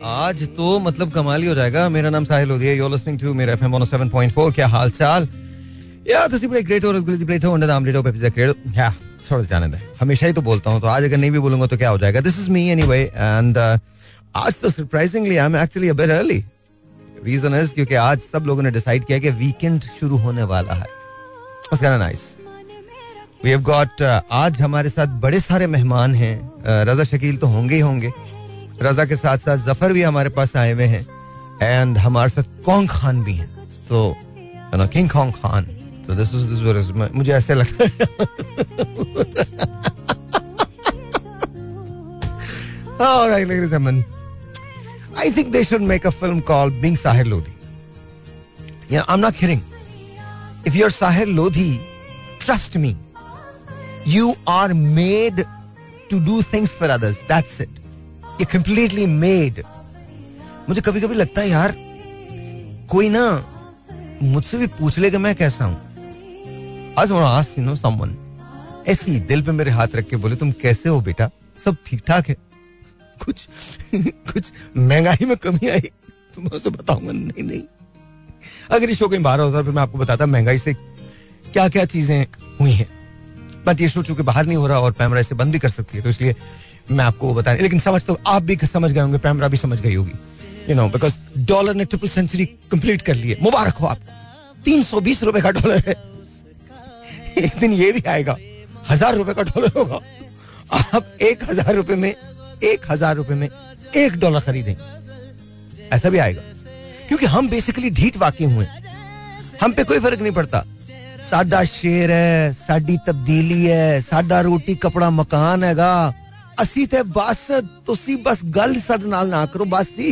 आज तो मतलब कमाल ही हो जाएगा मेरा नाम साहिल लोधी है यू लिसनिंग टू मेरा एफएम 107.4 क्या हाल चाल या ਤੁਸੀਂ ਬੜੇ ਗ੍ਰੇਟ ਹੋ ਰਸਗੁੱਲੇ ਦੀ ਪਲੇਟ ਹੋ ਨਾਮ ਲੀਡੋ ਪੈਪੀ ਦਾ ਕ੍ਰੇਡ या छोड़ जाने दे हमेशा ही तो बोलता हूँ तो आज अगर नहीं भी बोलूंगा तो क्या हो जाएगा this is me anyway and आज तो surprisingly I am actually a bit early reason is क्योंकि आज सब लोगों ने डिसाइड किया कि वीकेंड शुरू होने वाला है It's kind of nice. We have got uh, आज हमारे साथ बड़े सारे मेहमान हैं uh, रजा शकील तो होंगे ही होंगे रजा के साथ साथ ज़फ़र भी हमारे पास आए हुए हैं। एंड हमारे साथ कॉन्ग खान भी हैं। तो किंग कॉन्ग खान तो दिस इज़ दिस मुझे ऐसे लगता है। Trust me you are made to do things for others that's it You're completely made. मुझे कभी कभी लगता है, यार, कोई ना मुझसे भी पूछ ले कि मैं कैसा हूँ. आज आस्क यू नो समवन ऐसी दिल पे मेरे हाथ रख के बोले, तुम कैसे हो बेटा? सब ठीक ठाक है? कुछ कुछ महँगाई में कमी आई तो मैं उसे बताऊँगा, नहीं नहीं। अगर ये शो कहीं बाहर होता, फिर मैं आपको बताता, महँगाई से क्या क्या चीज़ें हुई हैं। बट ये शो चूँकि बाहर नहीं हो रहा और पैमरा इसे बंद भी कर सकती है तो इसलिए मैं आपको वो बता लेकिन समझ तो आप भी समझ गए होंगे पैमरा भी समझ गई होगी। यू नो बिकॉज़ डॉलर ने ट्रिपल सेंचुरी कंप्लीट कर ली है मुबारक हो आपको। तीन सौ बीस रुपए का डॉलर है। एक दिन ये भी आएगा। हज़ार रुपए का डॉलर होगा। आप एक हज़ार रुपए में, एक हज़ार रुपए में एक डॉलर खरीदेंगे ऐसा भी आएगा। क्योंकि हम बेसिकली ढीठ वाकई हुए हम पे कोई फ़र्क नहीं पड़ता। साडा शेर है साडी तब्दीली है साडा रोटी, कपड़ा, मकान हैगा। ਅਸੀਂ ਤੇ ਬਸ ਤੁਸੀਂ ਬਸ ਗੱਲ ਸਾਡੇ ਨਾਲ ਨਾ ਕਰੋ ਬਸ ਜੀ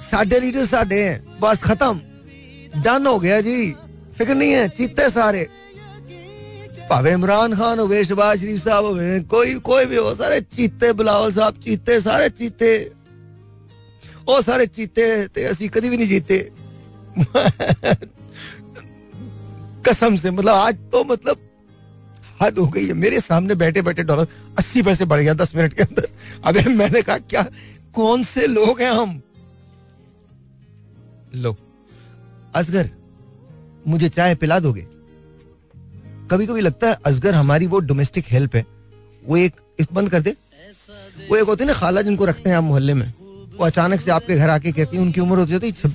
ਸਾਡੇ ਲੀਡਰ ਸਾਡੇ ਹੈ ਬਸ ਖਤਮ ਡਨ ਹੋ ਗਿਆ ਜੀ ਫਿਕਰ ਨਹੀਂ ਹੈ ਚੀਤੇ ਸਾਰੇ ਭਾਵੇਂ ਇਮਰਾਨ ਖਾਨ ਹੋਵੇ ਸ਼ਬਾਜ਼ ਸ਼ਰੀਫ ਸਾਹਿਬ ਹੋਵੇ ਕੋਈ ਕੋਈ ਵੀ ਹੋ ਸਾਰੇ ਚੀਤੇ ਬਲਾਵਲ ਸਾਹਿਬ ਚੀਤੇ ਸਾਰੇ ਚੀਤੇ ਉਹ ਸਾਰੇ ਚੀਤੇ ਤੇ ਅਸੀਂ ਕਦੀ ਵੀ ਨਹੀਂ ਜੀਤੇ कसम से मतलब आज तो मतलब हद हो गई है। मेरे सामने बैठे बैठे डॉलर अस्सी पैसे बढ़ गया दस मिनट के अंदर। अगर मैंने कहा, क्या, कौन से लोग हैं हम? लो, असगर, मुझे चाय पिला दोगे? कभी कभी लगता है असगर हमारी वो डोमेस्टिक हेल्प है। वो एक एक बंद कर दे। वो एक होती है ना, खाला जिनको रखते हैं आप मोहल्ले में। वो अचानक से आपके घर आके कहती है, उनकी उम्र होती जाती है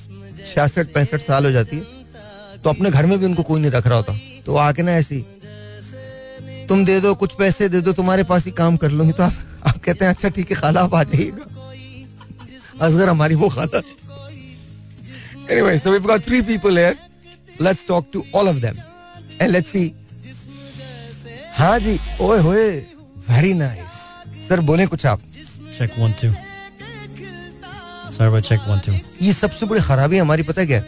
छियासठ, पैंसठ साल हो जाती है। तो अपने घर में भी उनको कोई नहीं रख रहा होता। तो आके ना ऐसी तुम दे दो कुछ पैसे दे दो तुम्हारे पास ही काम कर लूँगी। तो आप, आप कहते हैं अच्छा ठीक है खाला आप आ जाइएगा। असगर हमारी वो खाता anyway so we've got three people here. Let's talk to all of them. And let's see. हाँ जी ओए होए वेरी नाइस सर बोले कुछ आप? Check one two server check one two ये सबसे बड़ी खराबी हमारी पता है क्या?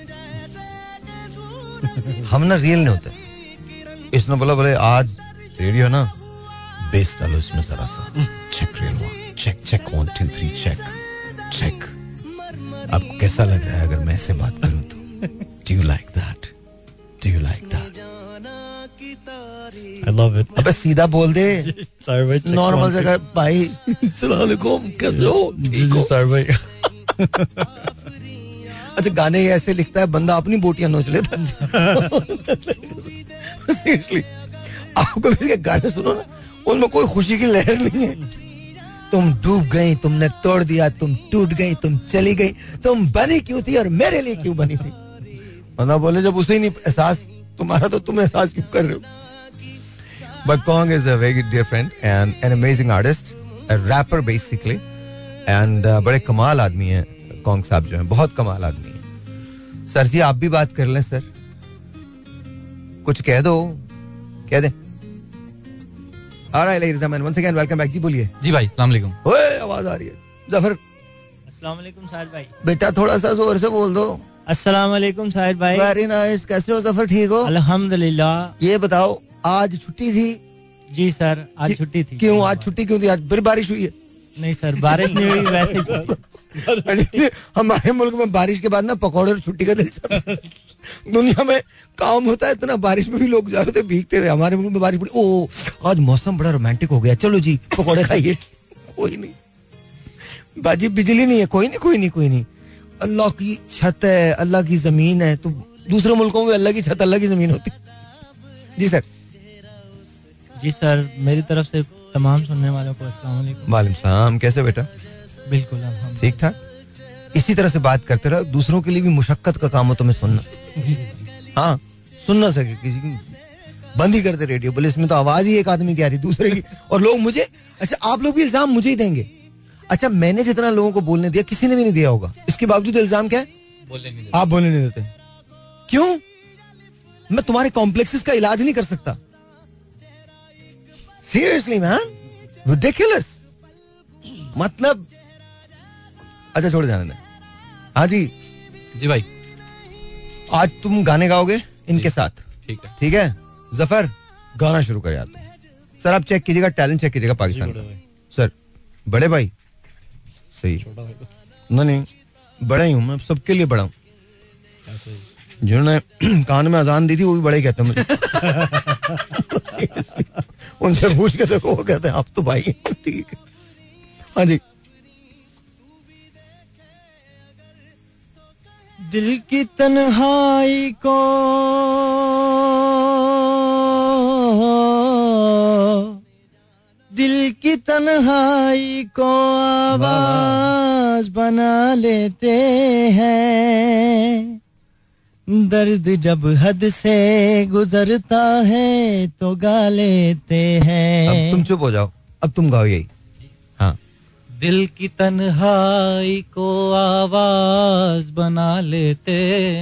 हम ना रियल नहीं होते। इसने बोला बोले आज रेडियो ना? बेस डालो इसमें जरा सा। Check one check check one two three check check आपको कैसा लग रहा है अगर मैं ऐसे बात करूँ तो? Do you like that do you like that I love it. अबे सीधा बोल दे। सर्वर चेक नॉर्मल जगह भाई सलाम अलैकुम कैसे हो ठीक हो। सर्वर अच्छा गाने ऐसे लिखता है बंदा अपनी बोटियाँ नोच लेता सीरियसली आपको इसके गाने सुनो ना उनमें कोई खुशी की लहर नहीं है। तुम डूब गई तुमने तोड़ दिया तुम टूट गई तुम चली गई तुम बनी क्यों थी और मेरे लिए क्यों बनी थी? बंदा बोले जब उसे ही नहीं एहसास तुम्हारा तो तुम एहसास क्यों कर रहे हो? Kong is a very dear friend and an amazing artist, a rapper basically. Uh, बड़े कमाल आदमी हैं कॉन्ग साहब जो हैं बहुत कमाल आदमी हैं। सर जी आप भी बात कर लें सर कुछ कह दो कह दे। Alright, ladies and gentlemen, once again, welcome जी बोलिए। जी भाई ओए आवाज़ आ रही है। ज़फ़र। अस्सलाम वालेकुम साहिद भाई। बेटा थोड़ा सा ज़ोर से बोल दो। अस्सलाम वालेकुम भाई। वेरी नाइस कैसे हो ज़फ़र? ठीक हो? अल्हम्दुलिल्लाह। ये बताओ आज छुट्टी थी? जी सर आज छुट्टी थी। क्यों? आज छुट्टी क्यों थी? आज फिर बारिश हुई है। नहीं सर बारिश नहीं हुई वैसे हमारे मुल्क में बारिश के बाद ना पकौड़े और छुट्टी का दिल है। दुनिया में काम होता है इतना बारिश में भी लोग जा रहे थे भीगते हुए हमारे मुल्क में बारिश पड़ी। ओ आज मौसम बड़ा रोमांटिक हो गया। चलो जी पकौड़े खाइए। कोई नहीं। बाजी बिजली नहीं है। कोई नहीं कोई नहीं कोई नहीं। अल्लाह की छत है अल्लाह की ज़मीन है तो दूसरे मुल्कों में अल्लाह की छत अल्लाह की ज़मीन होती। जी सर। जी सर मेरी तरफ़ से तमाम सुनने वालों को अस्सलाम वालेकुम कैसे बेटा? बिल्कुल ठीक ठाक? इसी तरह से बात करते रहो दूसरों के लिए भी मुशक्कत का काम हो तुम्हें सुनना। हाँ सुन ना सके किसी की। बंद ही करते रेडियो बोले इसमें तो आवाज़ ही एक आदमी की आ रही दूसरे की। और लोग मुझे अच्छा आप लोग भी इल्ज़ाम मुझे ही देंगे। अच्छा मैंने जितना लोगों को बोलने दिया किसी ने भी नहीं दिया होगा। इसके बावजूद इल्ज़ाम क्या है? बोलने नहीं आप बोलने नहीं देते। क्यों? मैं तुम्हारे कॉम्प्लेक्सेस का इलाज नहीं कर सकता। सीरियसली मैन रिडिकुलस मतलब अच्छा छोड़ जाने हाँ जी। जी भाई। आज तुम गाने गाओगे इनके साथ। ठीक है। ठीक है? ज़फ़र गाना शुरू कर यार। सर आप चेक कीजिएगा टैलेंट चेक कीजिएगा पाकिस्तान का। सर बड़े भाई। सही। नहीं नहीं बड़ा ही हूँ मैं सबके लिए बड़ा हूँ। जिन्होंने कान में अजान दी थी वो भी बड़े कहते हैं मुझे। उनसे पूछ के देखो वो कहते हैं आप तो भाई ठीक है। हाँ जी। दिल की तन्हाई को। दिल की तन्हाई को आवाज़ बना लेते हैं। दर्द जब हद से गुजरता है तो गा लेते हैं। अब तुम चुप हो जाओ। अब तुम गाओ यही। दिल की तन्हाई को आवाज़ बना लेते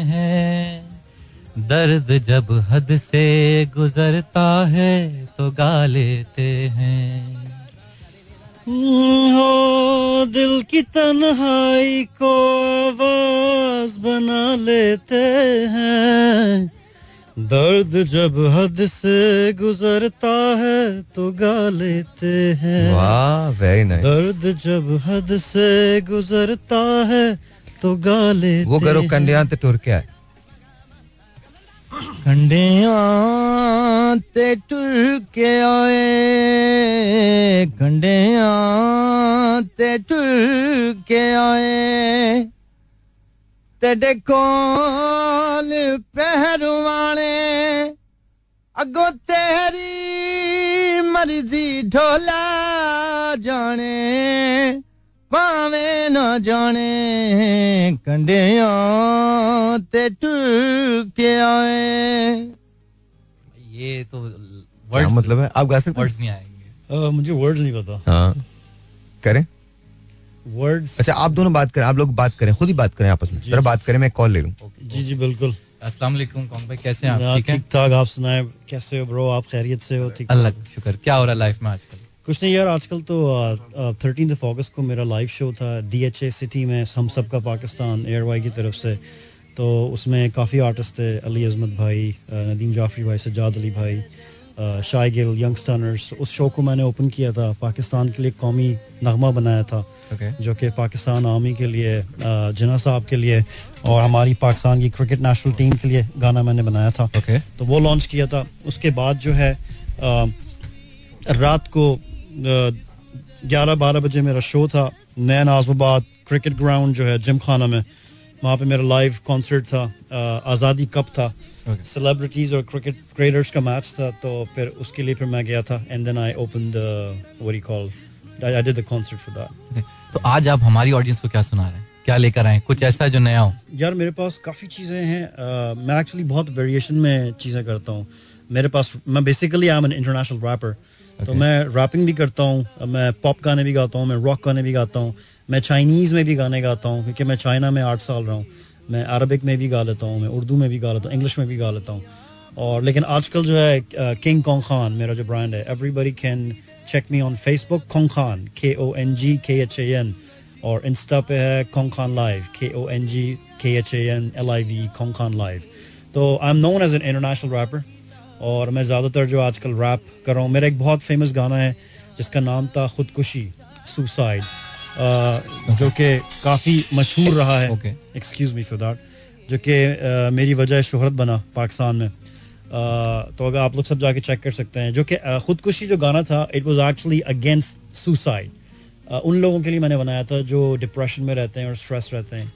हैं। दर्द जब हद से गुजरता है तो गा लेते हैं। हो, दिल की तन्हाई को आवाज़ बना लेते हैं। दर्द जब हद से गुजरता है तो गा लेते हैं। वाह वेरी नाइस दर्द जब हद से गुजरता है तो गा लेते वो करो। कंडिया ते टुर के आए। कंडियाँ ते टुर के आए कंडियाँ ते टुर के आए। तेरे कोल पहरवाने अगो तेरी मर्ज़ी ढोला जाने पावे न जाने कंडियों ते टूके आए। ये तो वर्ड मतलब है? आप गा सकते वर्ड्स नहीं आएँगे। आ, मुझे वर्ड नहीं पता। हाँ। करें। वर्ड्स अच्छा आप दोनों बात करें आप लोग बात करें खुद ही बात करें आपस में। जरा बात करें मैं कॉल ले लूँ। जी जी बिल्कुल। अस्सलाम वालेकुम कौन भाई कैसे हैं आप? हाँ, ठीक ठाक आप सुनाए कैसे हो ब्रो? आप खैरियत से हो ठीक अल्लाह का शुक्र क्या हो रहा है लाइफ में आजकल? कुछ नहीं यार आजकल तो थर्टीन ऑफ़ अगस्त को मेरा लाइव शो था डी एच ए सिटी में हम सब का पाकिस्तान एयरवाई की तरफ़ से। तो उसमें काफ़ी आर्टिस्ट थे अली अजमत भाई नदीम जाफरी भाई सज्जाद अली भाई शाय गिल यंगस्टर्नर्स उस शो को मैंने ओपन किया था पाकिस्तान के लिए कौमी नगमा बनाया था। ओके जो कि पाकिस्तान आर्मी के लिए जिन्ना साहब के लिए और हमारी पाकिस्तान की क्रिकेट नेशनल टीम के लिए गाना मैंने बनाया था। ओके तो वो लॉन्च किया था। उसके बाद जो है रात को ग्यारह बारह बजे मेरा शो था। नैन आजमाबाद क्रिकेट ग्राउंड जो है जिम खाना में। वहाँ पे मेरा लाइव कॉन्सर्ट था। आज़ादी कप था। सेलिब्रिटीज और क्रिकेट क्रिकेटर्स का मैच था। तो फिर उसके लिए फिर मैं गया था। And then I open the what call I did the concert for that तो आज आप हमारी ऑडियंस को क्या सुना रहे हैं? क्या लेकर आए कुछ ऐसा जो नया हो? यार मेरे पास काफ़ी चीज़ें हैं। अ, मैं एक्चुअली बहुत वेरिएशन में चीज़ें करता हूँ। मेरे पास मैं basically I am an international rapper तो मैं रैपिंग भी करता हूँ मैं पॉप गाने भी गाता हूँ मैं रॉक गाने भी गाता हूँ मैं चाइनीज़ में भी गाने गाता हूँ क्योंकि मैं चाइना में आठ साल रहा हूँ। मैं अरबिक में भी गा लेता हूँ मैं उर्दू में भी गा लेता हूँ इंग्लिश में भी गा लेता हूँ। और लेकिन आजकल जो है किंग कॉन्ग खान मेरा जो ब्रांड है everybody can check me on Facebook Kong Khan K O N G K H A N और इंस्टा पे है कॉन्ग खान लाइव के O N G K H A N L I V Kong Khan live तो I am known as an international rapper और मैं ज़्यादातर जो आजकल रैप कर रहा हूँ मेरा एक बहुत फ़ेमस गाना है जिसका नाम था खुदकुशी सुसाइड जो कि काफ़ी मशहूर रहा है। एक्सक्यूज मी फॉर दैट जो कि मेरी वजह शोहरत बना पाकिस्तान में। तो अगर आप लोग सब जाके चेक कर सकते हैं जो कि खुदकुशी जो गाना था it was actually against suicide उन लोगों के लिए मैंने बनाया था जो डिप्रेशन में रहते हैं और स्ट्रेस रहते हैं।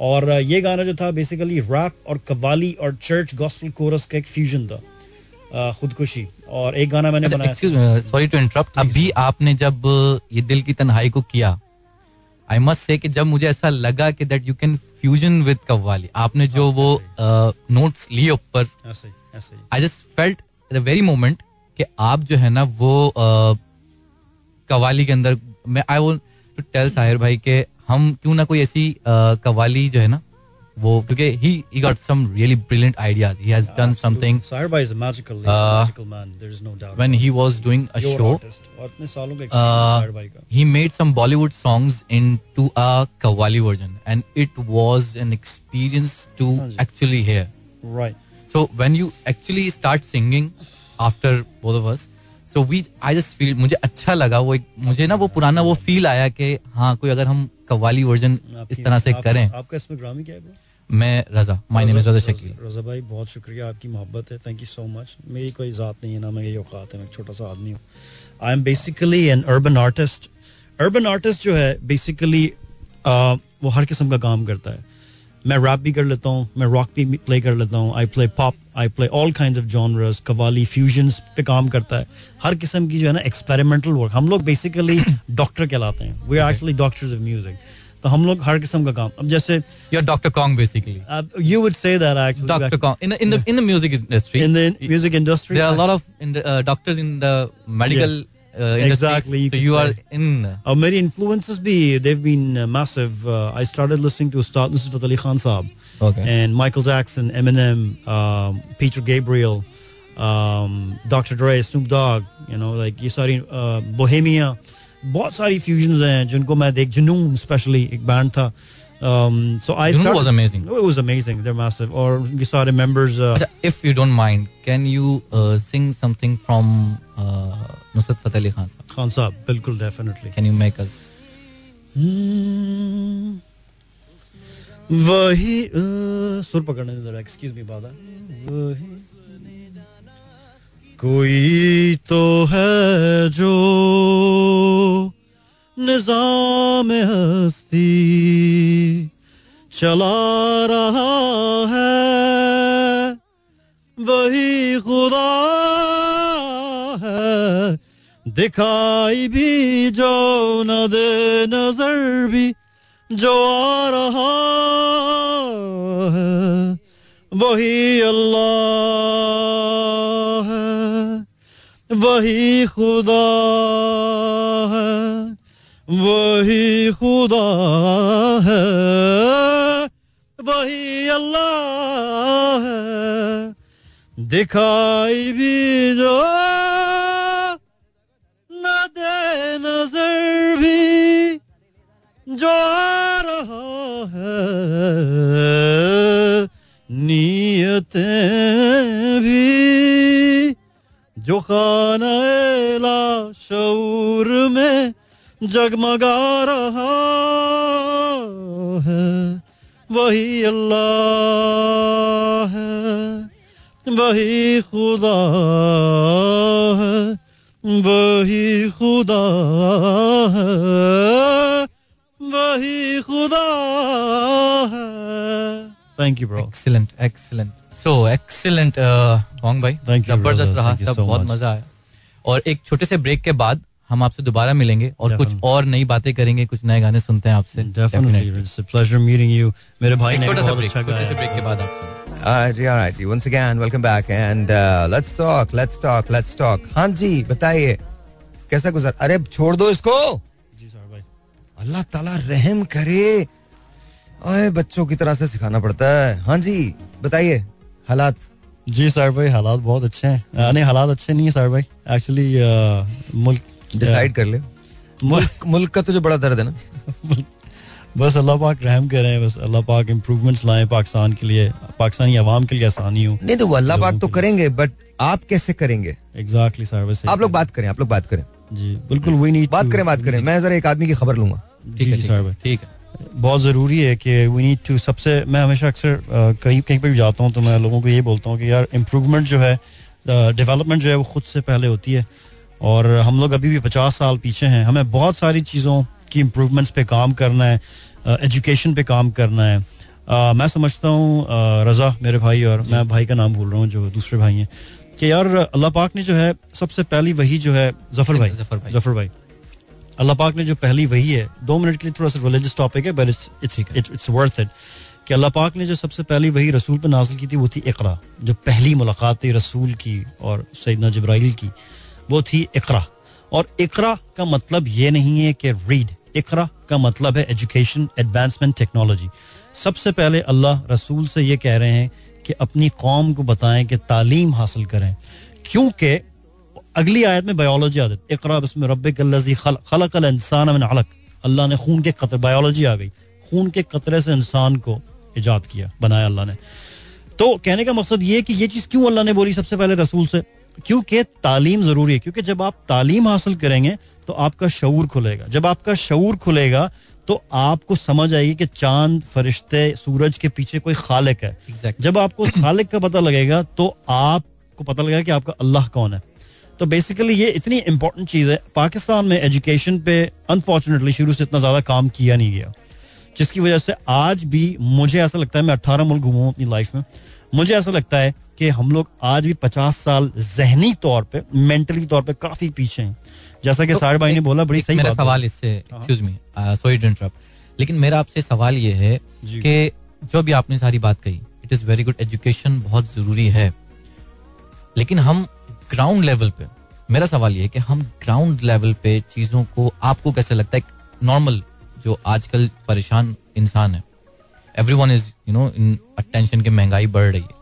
और ये गाना जो था बेसिकली रैप और कवाली और चर्च गॉस्पल कोरस का एक फ्यूजन था। खुदकुशी। और एक गाना मैंने बनाया सॉरी टू इंटरप्ट अभी आपने जब ये दिल की तन्हाई को किया आई मस्ट से कि जब मुझे ऐसा लगा कि that you can fusion with qawwali आपने जो वो नोट्स लिए ऊपर ही, ही। I just felt the very moment कि आप जो है ना वो कवाली के अंदर मैं आई टू टेल साहिर भाई के हम क्यों ना कोई ऐसी कवाली जो है ना वो क्योंकि he he got some really brilliant ideas he has done something Sahir bhai is a magical magical man there is no doubt when he was doing a show इतने सालों का साहिर uh, भाई का। He made some Bollywood songs into a qawwali version and it was an experience to actually hear right So when you actually start singing after both of us, so we I just feel मुझे अच्छा लगा वो एक मुझे ना वो पुराना वो फील आया कि हाँ कोई अगर हम कव्वाली वर्जन इस तरह से आप- करें। आपका इसमें ग्रामी क्या है मैं Raza my name is Raza Shakeel Raza bhai बहुत शुक्रिया आपकी मोहब्बत है थैंक यू सो मच मेरी कोई ज़ात नहीं है ना मेरी औकात है मैं छोटा सा आदमी हूँ। I am basically an urban artist urban artist जो है बेसिकली वो हर किस्म का काम करता है। मैं रैप भी कर लेता हूँ मैं रॉक भी प्ले कर लेता हूँ I play pop I play all kind of genres qawwali fusions पे काम करता है। हर किस्म की जो है ना एक्सपेरिमेंटल वर्क हम लोग बेसिकली डॉक्टर कहलाते हैं। We are actually doctors of music तो हम लोग हर किस्म का काम अब जैसे you doctor basically you would say that actually doctor Kong in in the in the music industry in the music industry. there are a lot of in the, uh, doctors in the medical industry. Exactly, you So could you say. are in. Uh, many influences be they've been uh, massive. Uh, I started listening to Ustad Nusrat Ali Khan Saab Okay. and Michael Jackson, Eminem, um, Peter Gabriel, um, Dr. Dre, Snoop Dogg. You know, like ये सारी uh, Bohemia, बहुत सारी fusions हैं जिनको मैं देख जुनून specially एक बैंड था. Um, so I Junoon started, was amazing. It was amazing. They're massive. और ये सारे members. Uh, Acha, if you don't mind, can you uh, sing something from uh, Nusrat Fateh Ali Khan? sahab? Khan Saab, बिल्कुल definitely. Can you make us? हम्म, वही अ, सुर पकड़ने दे जरा excuse me बादा वही कोई तो है जो निज़ाम हस्ती चला रहा है। वही खुदा है। दिखाई भी जो न दे नज़र भी जो आ रहा है। वही अल्लाह है। वही खुदा है। वही खुदा है, वही अल्लाह है। दिखाई भी जो न दे नज़र भी जो आ रहा है। नीयतें भी जो खाना शऊर में जगमगा रहा है वही अल्लाह है वही खुदा है वही खुदा है वही खुदा है thank you bro Excellent, excellent. So excellent, uh, Hong भाई. Thank you, ज़बरदस्त रहा सब बहुत मज़ा आया. और एक छोटे से ब्रेक के बाद हम आपसे दोबारा मिलेंगे और कुछ और नई बातें करेंगे कुछ नए गाने सुनते हैं आपसे। Definitely, Definitely. it's a pleasure meeting you. मेरे भाई ने छोटा सा ब्रेक छोटे से गाया ब्रेक के बाद आपसे Alright, all right. Once again, welcome back, and uh, let's talk, let's talk, let's talk. हाँ जी, बताइए। कैसा गुजर? अरे छोड़ दो इसको। जी सर भाई अल्लाह ताला रहम करे। ओए बच्चों की तरह से सिखाना पड़ता है। हाँ जी बताइए हालात? जी सर भाई हालात बहुत अच्छे हैं। नहीं हालात अच्छे नहीं है सर भाई एक्चुअली मुल्क डिसाइड कर ले। मुल्क मुल्क का तो जो बड़ा दर्द है ना? बस अल्लाह पाक रहम करें बस अल्लाह पाक इम्प्रूवमेंट्स लाएँ पाकिस्तान के लिए पाकिस्तानी अवाम के लिए आसानी हो। नहीं तो वो अल्लाह पाक तो करेंगे बट आप कैसे करेंगे? एग्जैक्टली सर वैसे आप लोग बात करें आप लोग बात करें। जी बिल्कुल वी नीड बात करें बात करें। मैं जरा एक आदमी की खबर लूँगा। ठीक है है ठीक है। बहुत ज़रूरी है कि वी नीड टू सबसे मैं हमेशा अक्सर कहीं कहीं पर भी जाता हूँ तो मैं लोगों को ये बोलता हूँ कि यार इम्प्रूवमेंट जो है डेवलपमेंट जो है वो खुद से पहले होती है। और हम लोग अभी भी पचास साल पीछे हैं। हमें बहुत सारी चीज़ों की इम्प्रूवमेंट्स पे काम करना है एजुकेशन पे काम करना है। uh, मैं समझता हूँ रज़ा मेरे भाई और मैं भाई का नाम भूल रहा हूँ जो दूसरे भाई हैं कि यार अल्लाह पाक ने जो है सबसे पहली वही जो है ज़फ़र भाई। ज़फ़र भाई। ज़फ़र भाई। अल्लाह पाक ने जो पहली वही है दो मिनट के लिए थोड़ा सा रिलीजियस टॉपिक है but it's it's it's worth it कि अल्लाह पाक ने जो सबसे पहली वही रसूल पर नाजिल की थी वो थी इकरा जो पहली मुलाकात थी रसूल की और सैदना जब्राइल की। वो थी इकरा। और इकरा का मतलब ये नहीं है कि रीड इकरा का मतलब है एजुकेशन एडवांसमेंट टेक्नोलॉजी सबसे पहले अल्लाह रसूल से ये कह रहे हैं कि अपनी कौम को बताएँ कि तालीम हासिल करें। क्योंकि अगली आयत में बायोलॉजी आ जाती इकरा बिस्म अल्लज़ी खलक इंसान अलक। अल्लाह ने खून के कतरे बायोलॉजी आ गई। खून के कतरे से इंसान को ईजाद किया, बनाया अल्लाह ने। तो कहने का मकसद ये कि ये चीज़ क्यों अल्लाह ने बोली सबसे पहले रसूल से? क्योंकि तालीम ज़रूरी है क्योंकि जब आप तालीम हासिल करेंगे तो आपका शऊर खुलेगा। जब आपका शऊर खुलेगा तो आपको समझ आएगी कि चाँद फरिश्ते सूरज के पीछे कोई खालिक है। Exactly. जब आपको उस खालिक का पता लगेगा तो आपको पता लगेगा कि आपका अल्लाह कौन है। तो बेसिकली ये इतनी इंपॉर्टेंट चीज़ है। पाकिस्तान में एजुकेशन पे अनफॉर्चुनेटली शुरू से इतना ज़्यादा काम किया नहीं गया। जिसकी वजह से आज भी मुझे ऐसा लगता है मैं अट्ठारह मुल्क घूमा अपनी लाइफ में। मुझे ऐसा लगता है कि हम लोग आज भी पचास साल जहनी तौर पे मेंटली तौर पे काफ़ी पीछे हैं। जैसा कि तो साहिर भाई ने बोला बड़ी सही मेरा बात सवाल इससे excuse me sorry to interrupt लेकिन मेरा आपसे सवाल ये है कि जो भी आपने सारी बात कही it is very good education बहुत ज़रूरी है। लेकिन हम ग्राउंड लेवल पे मेरा सवाल ये है कि हम ग्राउंड लेवल पे चीज़ों को आपको कैसे लगता है? नॉर्मल जो आजकल परेशान इंसान है everyone is you know in attention की महँगाई बढ़ रही है।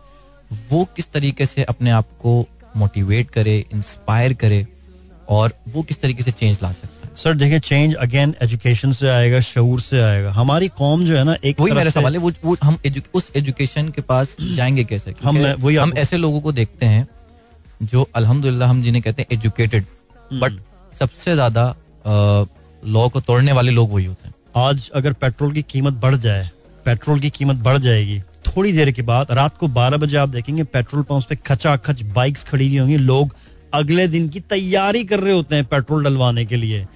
वो किस तरीके से अपने आप को मोटिवेट करे इंस्पायर करे और वो किस तरीके से चेंज ला सकता है? सर देखिए चेंज अगेन एजुकेशन से आएगा शऊर से आएगा। हमारी कौम जो है ना एक वही मेरा सवाल है वो, वो हम edu- उस एजुकेशन के पास जाएँगे कैसे? हम- वही हम ऐसे लोगों को देखते हैं जो अल्हम्दुलिल्लाह हम जिन्हें कहते हैं एजुकेटेड हम्म। बट सबसे ज़्यादा लॉ को तोड़ने वाले लोग वही होते हैं। आज अगर पेट्रोल की कीमत बढ़ जाए पेट्रोल की कीमत बढ़ जाएगी थोड़ी देर के बाद, रात को 12 बजे आप देखेंगे पेट्रोल पंप पे खचा खच बाइक्स खड़ी हुई होंगी। लोग अगले दिन की तैयारी कर रहे होते हैं पेट्रोल डलवाने के लिए।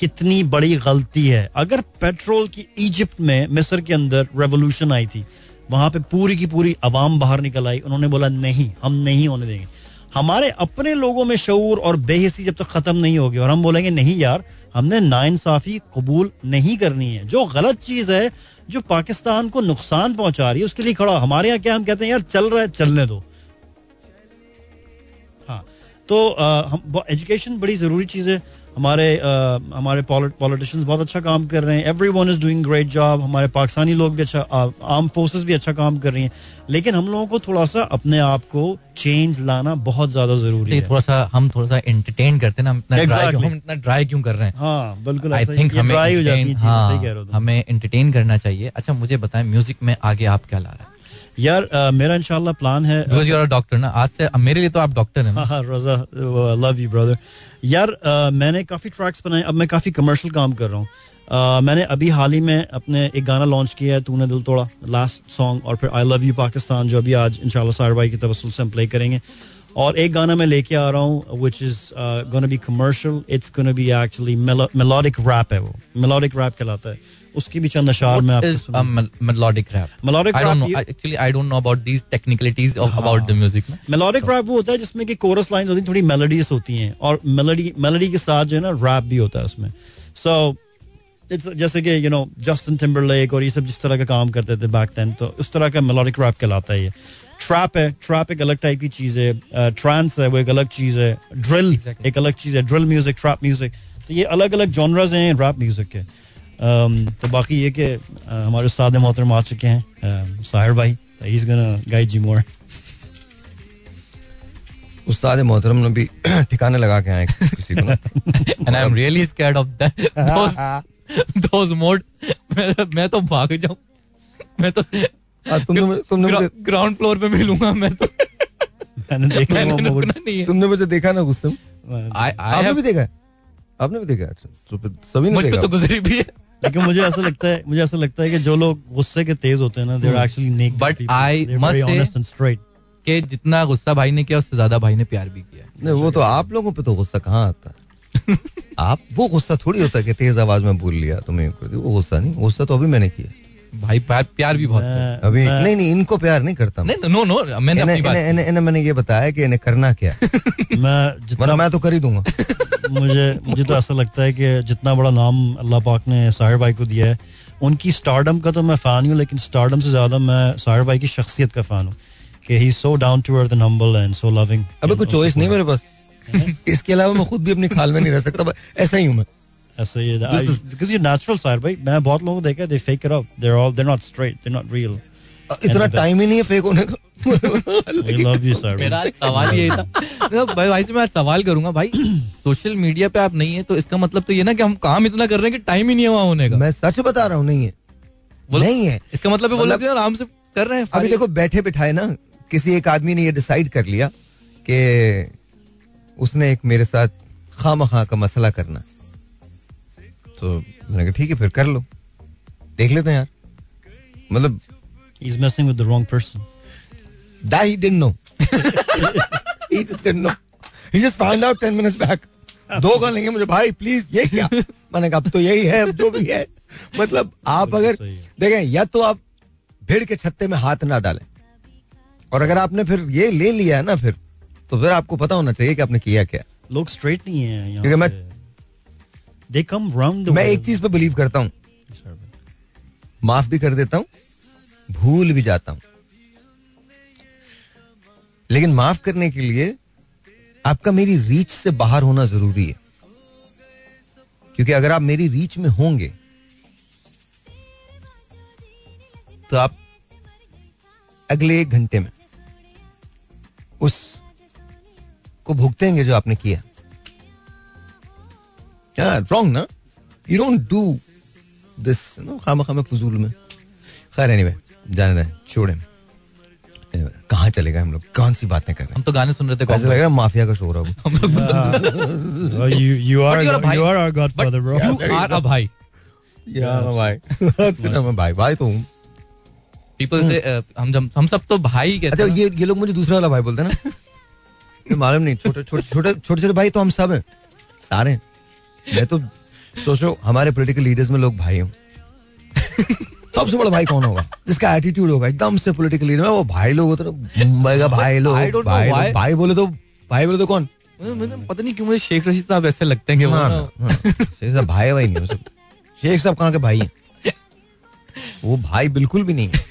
कितनी बड़ी गलती है। अगर पेट्रोल की इजिप्ट में, मिस्र के अंदर रेवोल्यूशन आई थी, वहाँ पे पूरी की पूरी आवाम बाहर निकल आई। उन्होंने बोला, नहीं, हम नहीं होने देंगे। हमारे अपने लोगों में शऊर और बेहसी जब तक तो खत्म नहीं होगी और हम बोलेंगे, नहीं यार, हमने नाइंसाफी कबूल नहीं करनी है। जो गलत चीज़ है जो पाकिस्तान को नुकसान पहुँचा रही है, उसके लिए खड़ा हमारे यहाँ क्या हम कहते हैं, यार, चल रहा है, चलने दो। हाँ तो एजुकेशन बड़ी ज़रूरी चीज़ है। हमारे हमारे पॉलिटिशियंस बहुत अच्छा काम कर रहे हैं। Everyone is doing great job हमारे पाकिस्तानी लोग भी अच्छा आर्म फोर्सेस भी अच्छा काम कर रही हैं। लेकिन हम लोगों को थोड़ा सा अपने आप को चेंज लाना बहुत ज़्यादा ज़रूरी है। थोड़ा सा हम थोड़ा सा एंटरटेन करते हैं ना इतना ड्राई Exactly. हम इतना ड्राई क्यों कर रहे हैं? हाँ बिल्कुल आई थिंक हमें dry हो जाती है। हमें एंटरटेन करना चाहिए। अच्छा मुझे बताएँ म्यूज़िक में आगे आप क्या ला रहे हैं? यार अ, मेरा इंशाल्लाह प्लान है बिकॉज़ यू आर डॉक्टर ना आज से मेरे लिए तो आप डॉक्टर हैं हाँ रजा लव यू ब्रदर यार अ, मैंने काफ़ी ट्रैक्स बनाए अब मैं काफ़ी कमर्शियल काम कर रहा हूँ। मैंने अभी हाल ही में अपने एक गाना लॉन्च किया है तूने दिल तोड़ा लास्ट सॉन्ग और फिर आई लव यू पाकिस्तान जो अभी आज इंशाल्लाह सार भाई की तवसल से हम प्ले करेंगे। और एक गाना मैं लेके आ रहा हूँ which is gonna be commercial it's gonna be actually melodic rap है वो मेलोडिक रैप कहलाता है। उसकी भी चंद अशार में What आपको is a सुनाऊं। mel- melodic rap? Melodic I don't rap know. ये- I, actually, I don't know about these technicalities of about the music. ना. मेलोडिक रैप वो होता है जिसमें कि कोरस लाइंस होती हैं थोड़ी मेलोडीज होती हैं और मेलोडी मेलोडी के साथ जो है ना रैप भी होता है उसमें सो इट्स जैसे कि यू नो जस्टिन टिम्बरलेक और ये सब जिस तरह का काम करते थे बैक देन तो उस तरह का मेलोडिक रैप कहलाता है ये ट्रैप है ट्रैप एक अलग टाइप की चीज़ है ट्रांस है वो एक अलग चीज़ है ड्रिल Exactly. एक अलग चीज़ है ड्रिल म्यूज़िक ट्रैप म्यूज़िक तो ये अलग अलग जॉनराज हैं रैप म्यूज़िक के तो बाकी ये कि uh, हमारे उस्ताद मोहतरम आ चुके हैं। Um, Sahir bhai he is gonna guide you more उस्ताद मोहतरम ने भी ठिकाने लगा के आए किसी को And I'm really scared of that. Those, those mode. मैं, मैं तो भाग जाऊँ. मैं तो हाँ, तुमने तुमने मुझे ग्राउंड फ्लोर पे मिलूँगा मैं तो। मैंने देखा नहीं तुमने मुझे देखा ना गुस्से में? आपने भी देखा है? आपने भी देखा है? अच्छा, तो सभी ने मुझ पे देखा। तो गुजरी भी है. लेकिन मुझे ऐसा लगता है मुझे ऐसा लगता है कि जो लोग गुस्से के तेज होते हैं ना they're actually neck but I must straight के जितना गुस्सा भाई ने किया उससे ज़्यादा भाई ने प्यार भी किया। नहीं वो तो आप लोगों पे तो गुस्सा कहाँ आता? है आप वो गुस्सा थोड़ी होता है कि तेज आवाज़ में बोल लिया तुम्हें वो गुस्सा नहीं गुस्सा तो अभी मैंने किया। भाई प्यार प्यार भी बहुत अभी नहीं नहीं इनको प्यार नहीं करता मैं। नहीं नो नो मैंने इन्हें अपनी बात इन्हें- इन्हें- मैंने ये बताया कि इन्हें करना क्या मैं जितना मैं तो कर ही दूँगा। मुझे मुझे तो ऐसा लगता है कि जितना बड़ा नाम अल्लाह पाक ने साहिर भाई को दिया है उनकी स्टारडम का तो मैं फ़ैन हूँ लेकिन स्टारडम से ज़्यादा मैं साहिर भाई की शख्सियत का फ़ैन हूँ कि he so down to earth and humble and so loving अबे कोई चॉइस नहीं मेरे पास। इसके अलावा मैं खुद भी अपनी खाल में नहीं रह सकता ऐसा ही हूँ मैं। ऐसा ही बिकॉज़ ये नेचुरल साहिर भाई मैं बहुत लोगों को देखा है they fake it up they are all they not straight they not real इतना टाइम ही नहीं है फेक होने का। आई लव यू साहिर मेरा सवाल यही था। भाई भाई से मैं सवाल करूँगा भाई सोशल मीडिया पे आप नहीं है तो इसका मतलब तो ये ना कि हम काम इतना कर रहे हैं कि टाइम ही नहीं है वहाँ होने का। मैं सच बता रहा हूँ नहीं है। नहीं है। इसका मतलब है वो लोग आराम से कर रहे हैं अभी देखो बैठे बिठाए ना किसी एक आदमी ने ये डिसाइड कर लिया कि उसने एक मेरे साथ खाम खा का मसला करना। तो मैंने कहा ठीक है फिर कर लो। देख लेते हैं यार। मतलब He's messing with the wrong person. that he didn't know. He just didn't know. He just found out 10 minutes back. दो कर लेंगे मुझे भाई प्लीज़ ये क्या? मैंने कहा अब तो यही है अब जो भी है। मतलब आप अगर देखें या तो आप भीड़ के छत्ते में हाथ ना डालें। और अगर आपने फिर ये ले लिया है ना फिर तो फिर आपको पता होना चाहिए कि आपने किया क्या। लोग स्ट्रेट नहीं है क्योंकि मैं- दे कम राउंड मैं एक चीज़ पे बिलीव करता हूँ। माफ़ भी कर देता हूँ भूल भी जाता हूँ। लेकिन माफ़ करने के लिए आपका मेरी रीच से बाहर होना ज़रूरी है। क्योंकि अगर आप मेरी रीच में होंगे तो आप अगले एक घंटे में उस को भुगतेंगे जो आपने किया। रॉन्ग ना you don't do this no खामा खामा फजूल में खैर एनीवे जाने दें छोड़े। Anyway, कहाँ चले गए हम लोग? कौन सी बातें कर रहे हैं? हम तो गाने सुन रहे थे ऐसा लग रहा है माफिया का शोर है अब। हम लोग you you are But you're a भाई. you are our godfather, bro. You are a भाई। या भाई। मैं भाई भाई तो हूँ। पीपल से हम जब हम सब तो भाई कहते अच्छा हैं ये ये लोग मुझे दूसरा वाला भाई बोलते हैं ना। मालूम नहीं छोटे छोटे छोटे छोटे छोटे भाई तो हम सब हैं। सारे हैं। मैं तो सोचो हमारे पॉलिटिकल लीडर्स में लोग भाई हूँ। सबसे बड़ा भाई कौन होगा? जिसका एटीट्यूड होगा एकदम से पॉलिटिकल लीडर में वो भाई लोग होते मुंबई का भाई लोग भाई बोले तो भाई बोले तो कौन? पता नहीं क्यों मुझे शेख रशीद साहब ऐसे लगते हैं कि वो हाँ, हाँ, शेख साहब भाई भाई नहीं शेख साहब कहाँ के भाई हैं? वो भाई बिल्कुल भी नहीं है।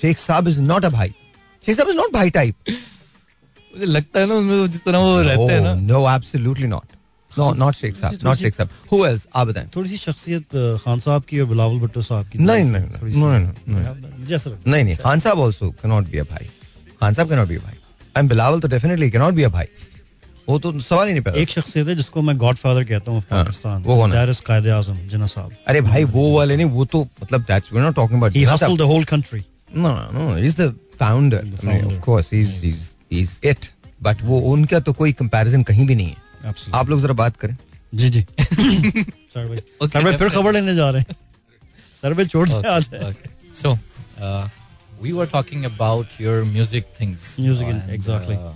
शेख साहब इज़ नॉट अ भाई। शेख साहब इज़ नॉट भाई टाइप मुझे लगता है ना उसमें वो जिस तरह वो रहते हैं ना। No absolutely not no not Sheikh साहब नॉट शेख साहब हु एल्स आप बताएँ थोड़ी सी शख्सियत खान साहब की और बिलावल भुट्टो साहब की नहीं, नहीं, नहीं, नहीं, नहीं, मुझे ऐसा लगता नहीं नहीं खान साहब also can not be a भाई। खान साहब कैन नॉट बी अ भाई। आई बिलावल तो definitely can not be a भाई। वो तो सवाल ही नहीं। पैदा एक शख्सियत है जिसको मैं गॉडफादर कहता हूँ हाँ, पाकिस्तान। वो कौन है? कायदे आज़म जिन्ना साहब। अरे भाई वो वाले नहीं वो तो मतलब that's we are not talking he the whole country he's वो उनका तो कोई कंपैरिजन कहीं भी नहीं है। आप लोग जरा बात करें जी जी सर भाई सर भाई फिर खबर लेने जा रहे हैं सर भाई छोड़ दे आज So, uh, we were talking about your music things. Music, And, exactly. uh,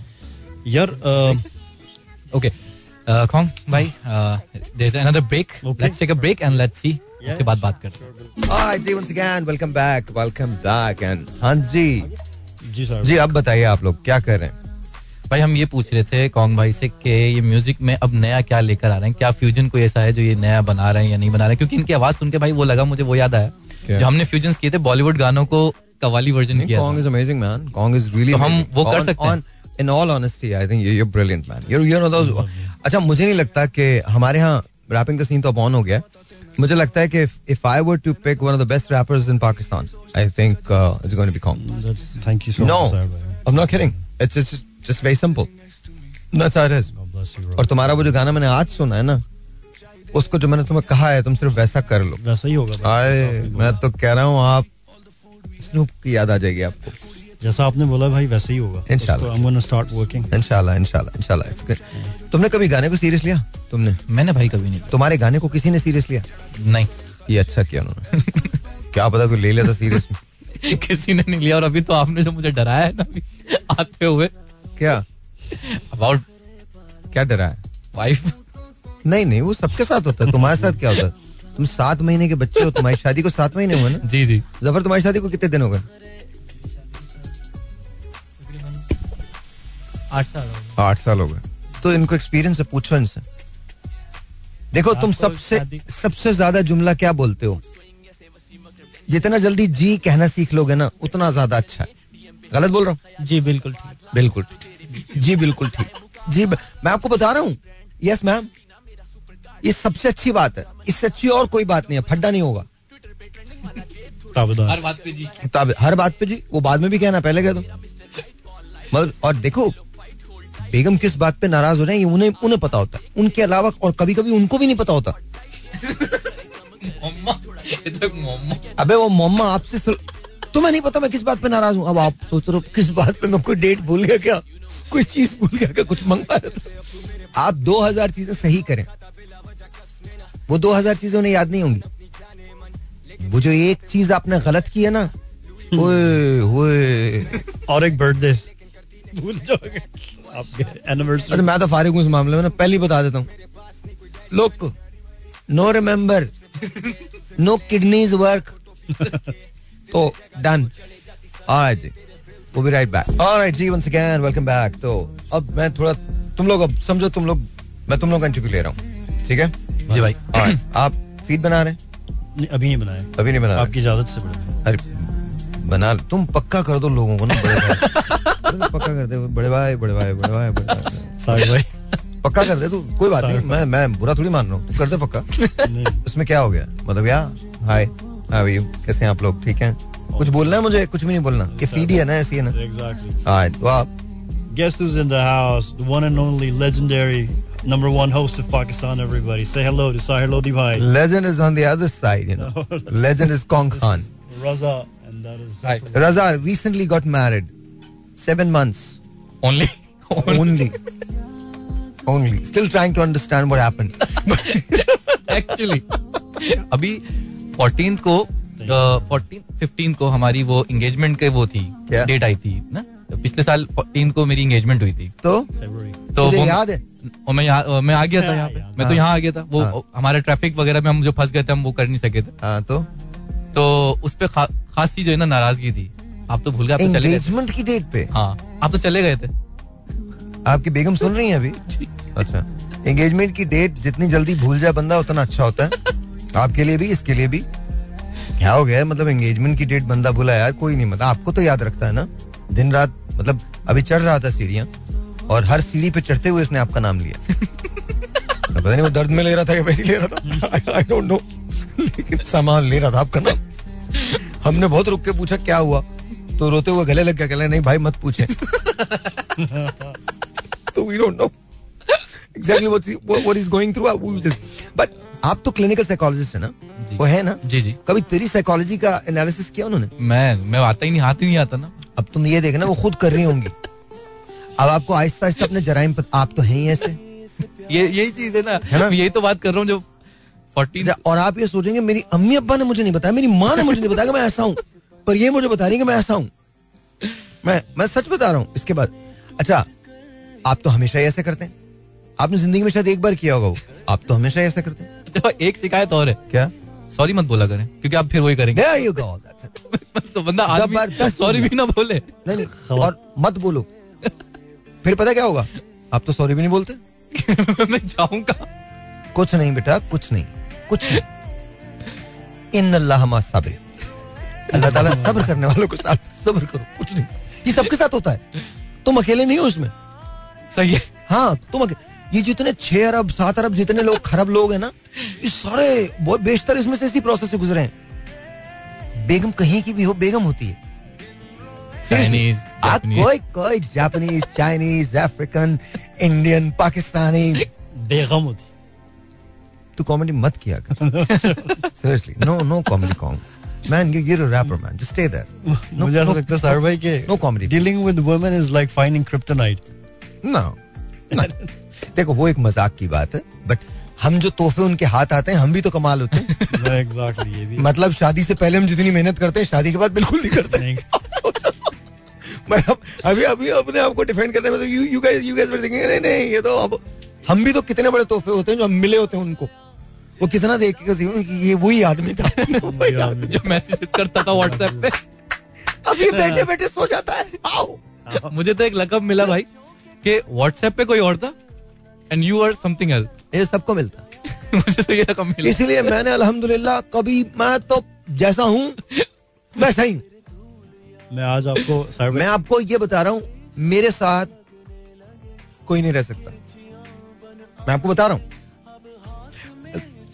यार uh, okay. Uh, Kong, bhai, uh, there's another break. Okay. Let's take a break and let's see. Yeah. उसके बाद बात करते हैं Alright, ji once again, welcome back, welcome back and हाँ जी जी sir जी अब बताइए आप लोग क्या कर रहे हैं भाई हम ये पूछ रहे थे कॉन्ग भाई से कि ये म्यूज़िक में अब नया क्या लेकर आ रहे हैं? क्या फ्यूजन कोई ऐसा है जो ये नया बना रहे हैं या नहीं बना रहे क्योंकि इनकी आवाज़ सुन के भाई वो लगा मुझे वो याद आया। जो हमने फ्यूजन किए थे बॉलीवुड गानों को कवाली तो वर्जन अच्छा मुझे नहीं लगता कि हमारे यहाँ रैपिंग का सीन तो ऑन हो गया। मुझे लगता है कि if I were to pick one of the best rappers in Pakistan I think it's going to be Kong thank you so much no I am not kidding it's it's just, just very simple. That's how it is. God bless you, bro. और तुम्हारा वो जो गाना मैंने आज सुना है ना उसको जो मैंने तुम्हें कहा है तुम सिर्फ़ वैसा कर लो। वैसा ही होगा आए मैं तो कह रहा हूँ आप स्नूप की याद आ जाएगी आपको। जैसा आपने बोला भाई वैसे ही होगा। इंशाल्लाह। I'm gonna start working इंशाल्लाह इंशाल्लाह इंशाल्लाह it's good. तुमने कभी गाने को सीरियस लिया? तुमने? मैंने भाई कभी नहीं तुम्हारे गाने को किसी ने सीरियस लिया? नहीं। ये अच्छा किया उन्होंने। क्या पता कोई ले लिया था सीरियस किसी ने नहीं लिया और अभी तो आपने जो मुझे डराया है ना आते हुए। क्या? अबाउट क्या डरा है? वाइफ नहीं नहीं वो सबके साथ होता है। तुम्हारे साथ क्या होता है? तुम सात महीने के बच्चे हो तुम्हारी शादी को सात महीने हुए ना? जी जी। ज़फ़र तुम्हारी शादी को कितने दिन हो गए? आठ साल हो गए। आठ साल हो गए। तो इनको एक्सपीरियंस है पूछो इनसे। देखो तुम सबसे सबसे ज़्यादा जुमला क्या बोलते हो? जितना जल्दी जी कहना सीख लोगे ना उतना ज़्यादा अच्छा है। गलत बोल रहा हूँ? जी बिल्कुल ठीक। बिल्कुल जी बिल्कुल ठीक। जी मैं आपको बता रहा हूँ। यस मैम ये सबसे अच्छी बात है। इससे अच्छी और कोई बात नहीं है। फड्डा नहीं होगा। हर बात पे जी। हर बात पे जी। वो बाद में भी कहना पहले कह दो। मतलब और देखो बेगम किस बात पे नाराज़ हो रहे हैं ये उन्हें उन्हें पता होता है। उनके अलावा और कभी कभी उनको भी नहीं पता होता। तो अबे वो मोम्मा आपसे तुम्हें नहीं पता मैं किस बात पे नाराज़ हूँ? अब आप सोच रहे हो किस बात पे मैं कोई डेट भूल गया क्या? कोई चीज़ भूल गया क्या कुछ मंगवा रहा था आप दो हज़ार चीज़ें सही करें। वो दो हज़ार चीज़ें उन्हें याद नहीं होंगी। वो जो एक चीज़ आपने गलत की है ना ओए ओए। और एक बर्थडे भूल जाओगे। आपके एनिवर्सरी अच्छा मैं तो फारिग हूँ इस मामले में ना पहले ही बता देता हूँ। लोग no remember no kidneys work तो डन ऑलराइट वो भी राइट बैक ऑलराइट जी वंस अगेन वेलकम बैक तो अब मैं थोड़ा तुम लोग अब समझो तुम लोग मैं तुम लोग का इंटरव्यू ले रहा हूँ। ठीक है? जी भाई। Alright, आप फ़ीड बना रहे हैं? नहीं, अभी नहीं बनाया। अभी नहीं बना रहे? आपकी इजाज़त से अरे बना तुम पक्का कर दो लोगों को ना बड़े भाई। पक्का कर दे बड़े भाई बड़े भाई बड़े भाई बड़े भाई। साहिर भाई। पक्का कर दे तू कोई बात नहीं मैं मैं बुरा थोड़ी मान रहा हूँ। कर दे पक्का। उसमें क्या हो गया? मतलब या हाय हाउ यू कैसे हैं आप लोग? ठीक हैं? कुछ बोलना है मुझे कुछ भी नहीं बोलना ये फ़ीड ही है ना ऐसी है ना. हाँ तो आप Guess who's in the house? The one and only legendary number one host of Pakistan. Everybody, say hello to Sahir Lodi Bhai, legend is on the other side you know legend is Kong Khan Raza, and that is Hi. Raza recently got married seven months only only only still trying to understand what happened actually अभी fourteen को fourteen fifteen को हमारी वो engagement के वो थी date आई थी ना? तो पिछले साल फोर्टीन को मेरी एंगेजमेंट हुई थी। तो? तो वो याद है? और मैं यहाँ मैं आ गया था यहाँ पे। हाँ, मैं तो यहाँ आ गया था। वो हाँ। हमारे ट्रैफ़िक वगैरह में हम जो फंस गए थे हम वो कर नहीं सके थे। हाँ तो? तो उस पे खा, खास चीज़ जो है ना नाराज़गी थी। आप तो भूल गए आप तो। एंगेजमेंट की डेट पे? हाँ आप तो चले गए थे। आपकी बेगम सुन रही है अभी? अच्छा। एंगेजमेंट की डेट जितनी जल्दी भूल जाए बंदा उतना अच्छा होता है। आपके लिए भी इसके लिए भी। क्या हो गया? मतलब एंगेजमेंट की डेट बंदा भूला यार कोई नहीं मतलब आपको तो याद रखता है ना? दिन रात मतलब अभी चढ़ रहा था सीढ़ियाँ और हर सीढ़ी पे चढ़ते हुए इसने आपका नाम लिया। पता नहीं वो दर्द में ले रहा था या वैसे ले रहा था? आई डोंट नो लेकिन सामान ले रहा था आपका नाम। हमने बहुत रुक के पूछा क्या हुआ? तो रोते हुए गले लग गया कहला नहीं भाई मत पूछे. तो we don't know exactly what what is going through but आप तो क्लिनिकल साइकोलॉजिस्ट है ना? वो है ना? जी जी। कभी तेरी साइकोलॉजी का एनालिसिस किया उन्होंने? मैं मैं आता ही नहीं हाथ ही नहीं आता ना। अब तुम ये देखना वो खुद कर रही होंगी। अब आपको आहिस्ता आहिस्ता अपने जराइम पर आप तो हैं ही ऐसे। ये यही चीज़ है ना। है ना? यही तो बात कर रहा हूँ जो फोर्टीन और आप ये सोचेंगे मेरी अम्मी अब्बा ने मुझे नहीं बताया मेरी माँ ने मुझे नहीं बताया कि मैं ऐसा हूँ। पर ये मुझे बता रही है कि मैं ऐसा हूँ। मैं मैं सच बता रहा हूँ इसके बाद। अच्छा आप तो हमेशा ही ऐसे करते हैं। आपने ज़िंदगी में शायद एक बार किया होगा आप तो हमेशा ही ऐसे करते हैं। तो एक शिकायत और है। क्या? सॉरी मत बोला करें क्योंकि आप फिर वही करेंगे. तो बंदा ज़बरदस्त सॉरी भी ना बोले। नहीं और मत बोलो। फिर पता क्या होगा? आप तो सॉरी भी नहीं बोलते। मैं जाऊँगा। कुछ नहीं बेटा कुछ नहीं कुछ नहीं। इन अल्लाह सब्र। अल्लाह ताला सब्र करने वालों के साथ सब्र करो कुछ नहीं। ये सबके साथ होता है। तुम अकेले नहीं हो इसमें। सही है। हाँ तुम अके... ये जितने छह अरब सात अरब जितने लोग खरब लोग हैं ना ये सारे बहुत बेशतर इसमें से इसी प्रोसेस से गुजरे हैं। बेगम कहीं की भी हो बेगम होती है। Seriously. आप कोई कोई Japanese Chinese African Indian Pakistani बेगम होती तू कॉमेडी मत किया कर। Seriously no no comedy Kong man you you're rapper man just stay there मुझे ऐसा लगता है साहिर भाई के no comedy dealing with women is like finding kryptonite no देखो वो एक मज़ाक की बात है बट हम जो तोहफे उनके हाथ आते हैं हम भी तो कमाल होते हैं। एग्जैक्टली ये भी मतलब शादी से पहले हम जितनी मेहनत करते हैं शादी के बाद बिल्कुल नहीं करते। नहीं। मैं अब अभी अभी अपने आप को डिफेंड करने में तो you you guys you guys were thinking नहीं नहीं ये तो अब हम भी तो कितने बड़े तोहफे होते हैं जो हम मिले होते हैं उनको। वो कितना देख के कि ये वही आदमी था। जो मैसेजेस करता था व्हाट्सएप पे। अभी बैठे बैठे सो जाता है। आओ। मुझे तो एक लकब मिला भाई कि व्हाट्सएप पे कोई और था? And you are something else ये सबको मिलता। है मुझे तो ये मिला। इसलिए मैंने अल्हम्दुलिल्लाह कभी मैं तो जैसा हूँ वैसा ही मैं आज आपको मैं आपको ये बता रहा हूँ मेरे साथ कोई नहीं रह सकता। मैं आपको बता रहा हूँ।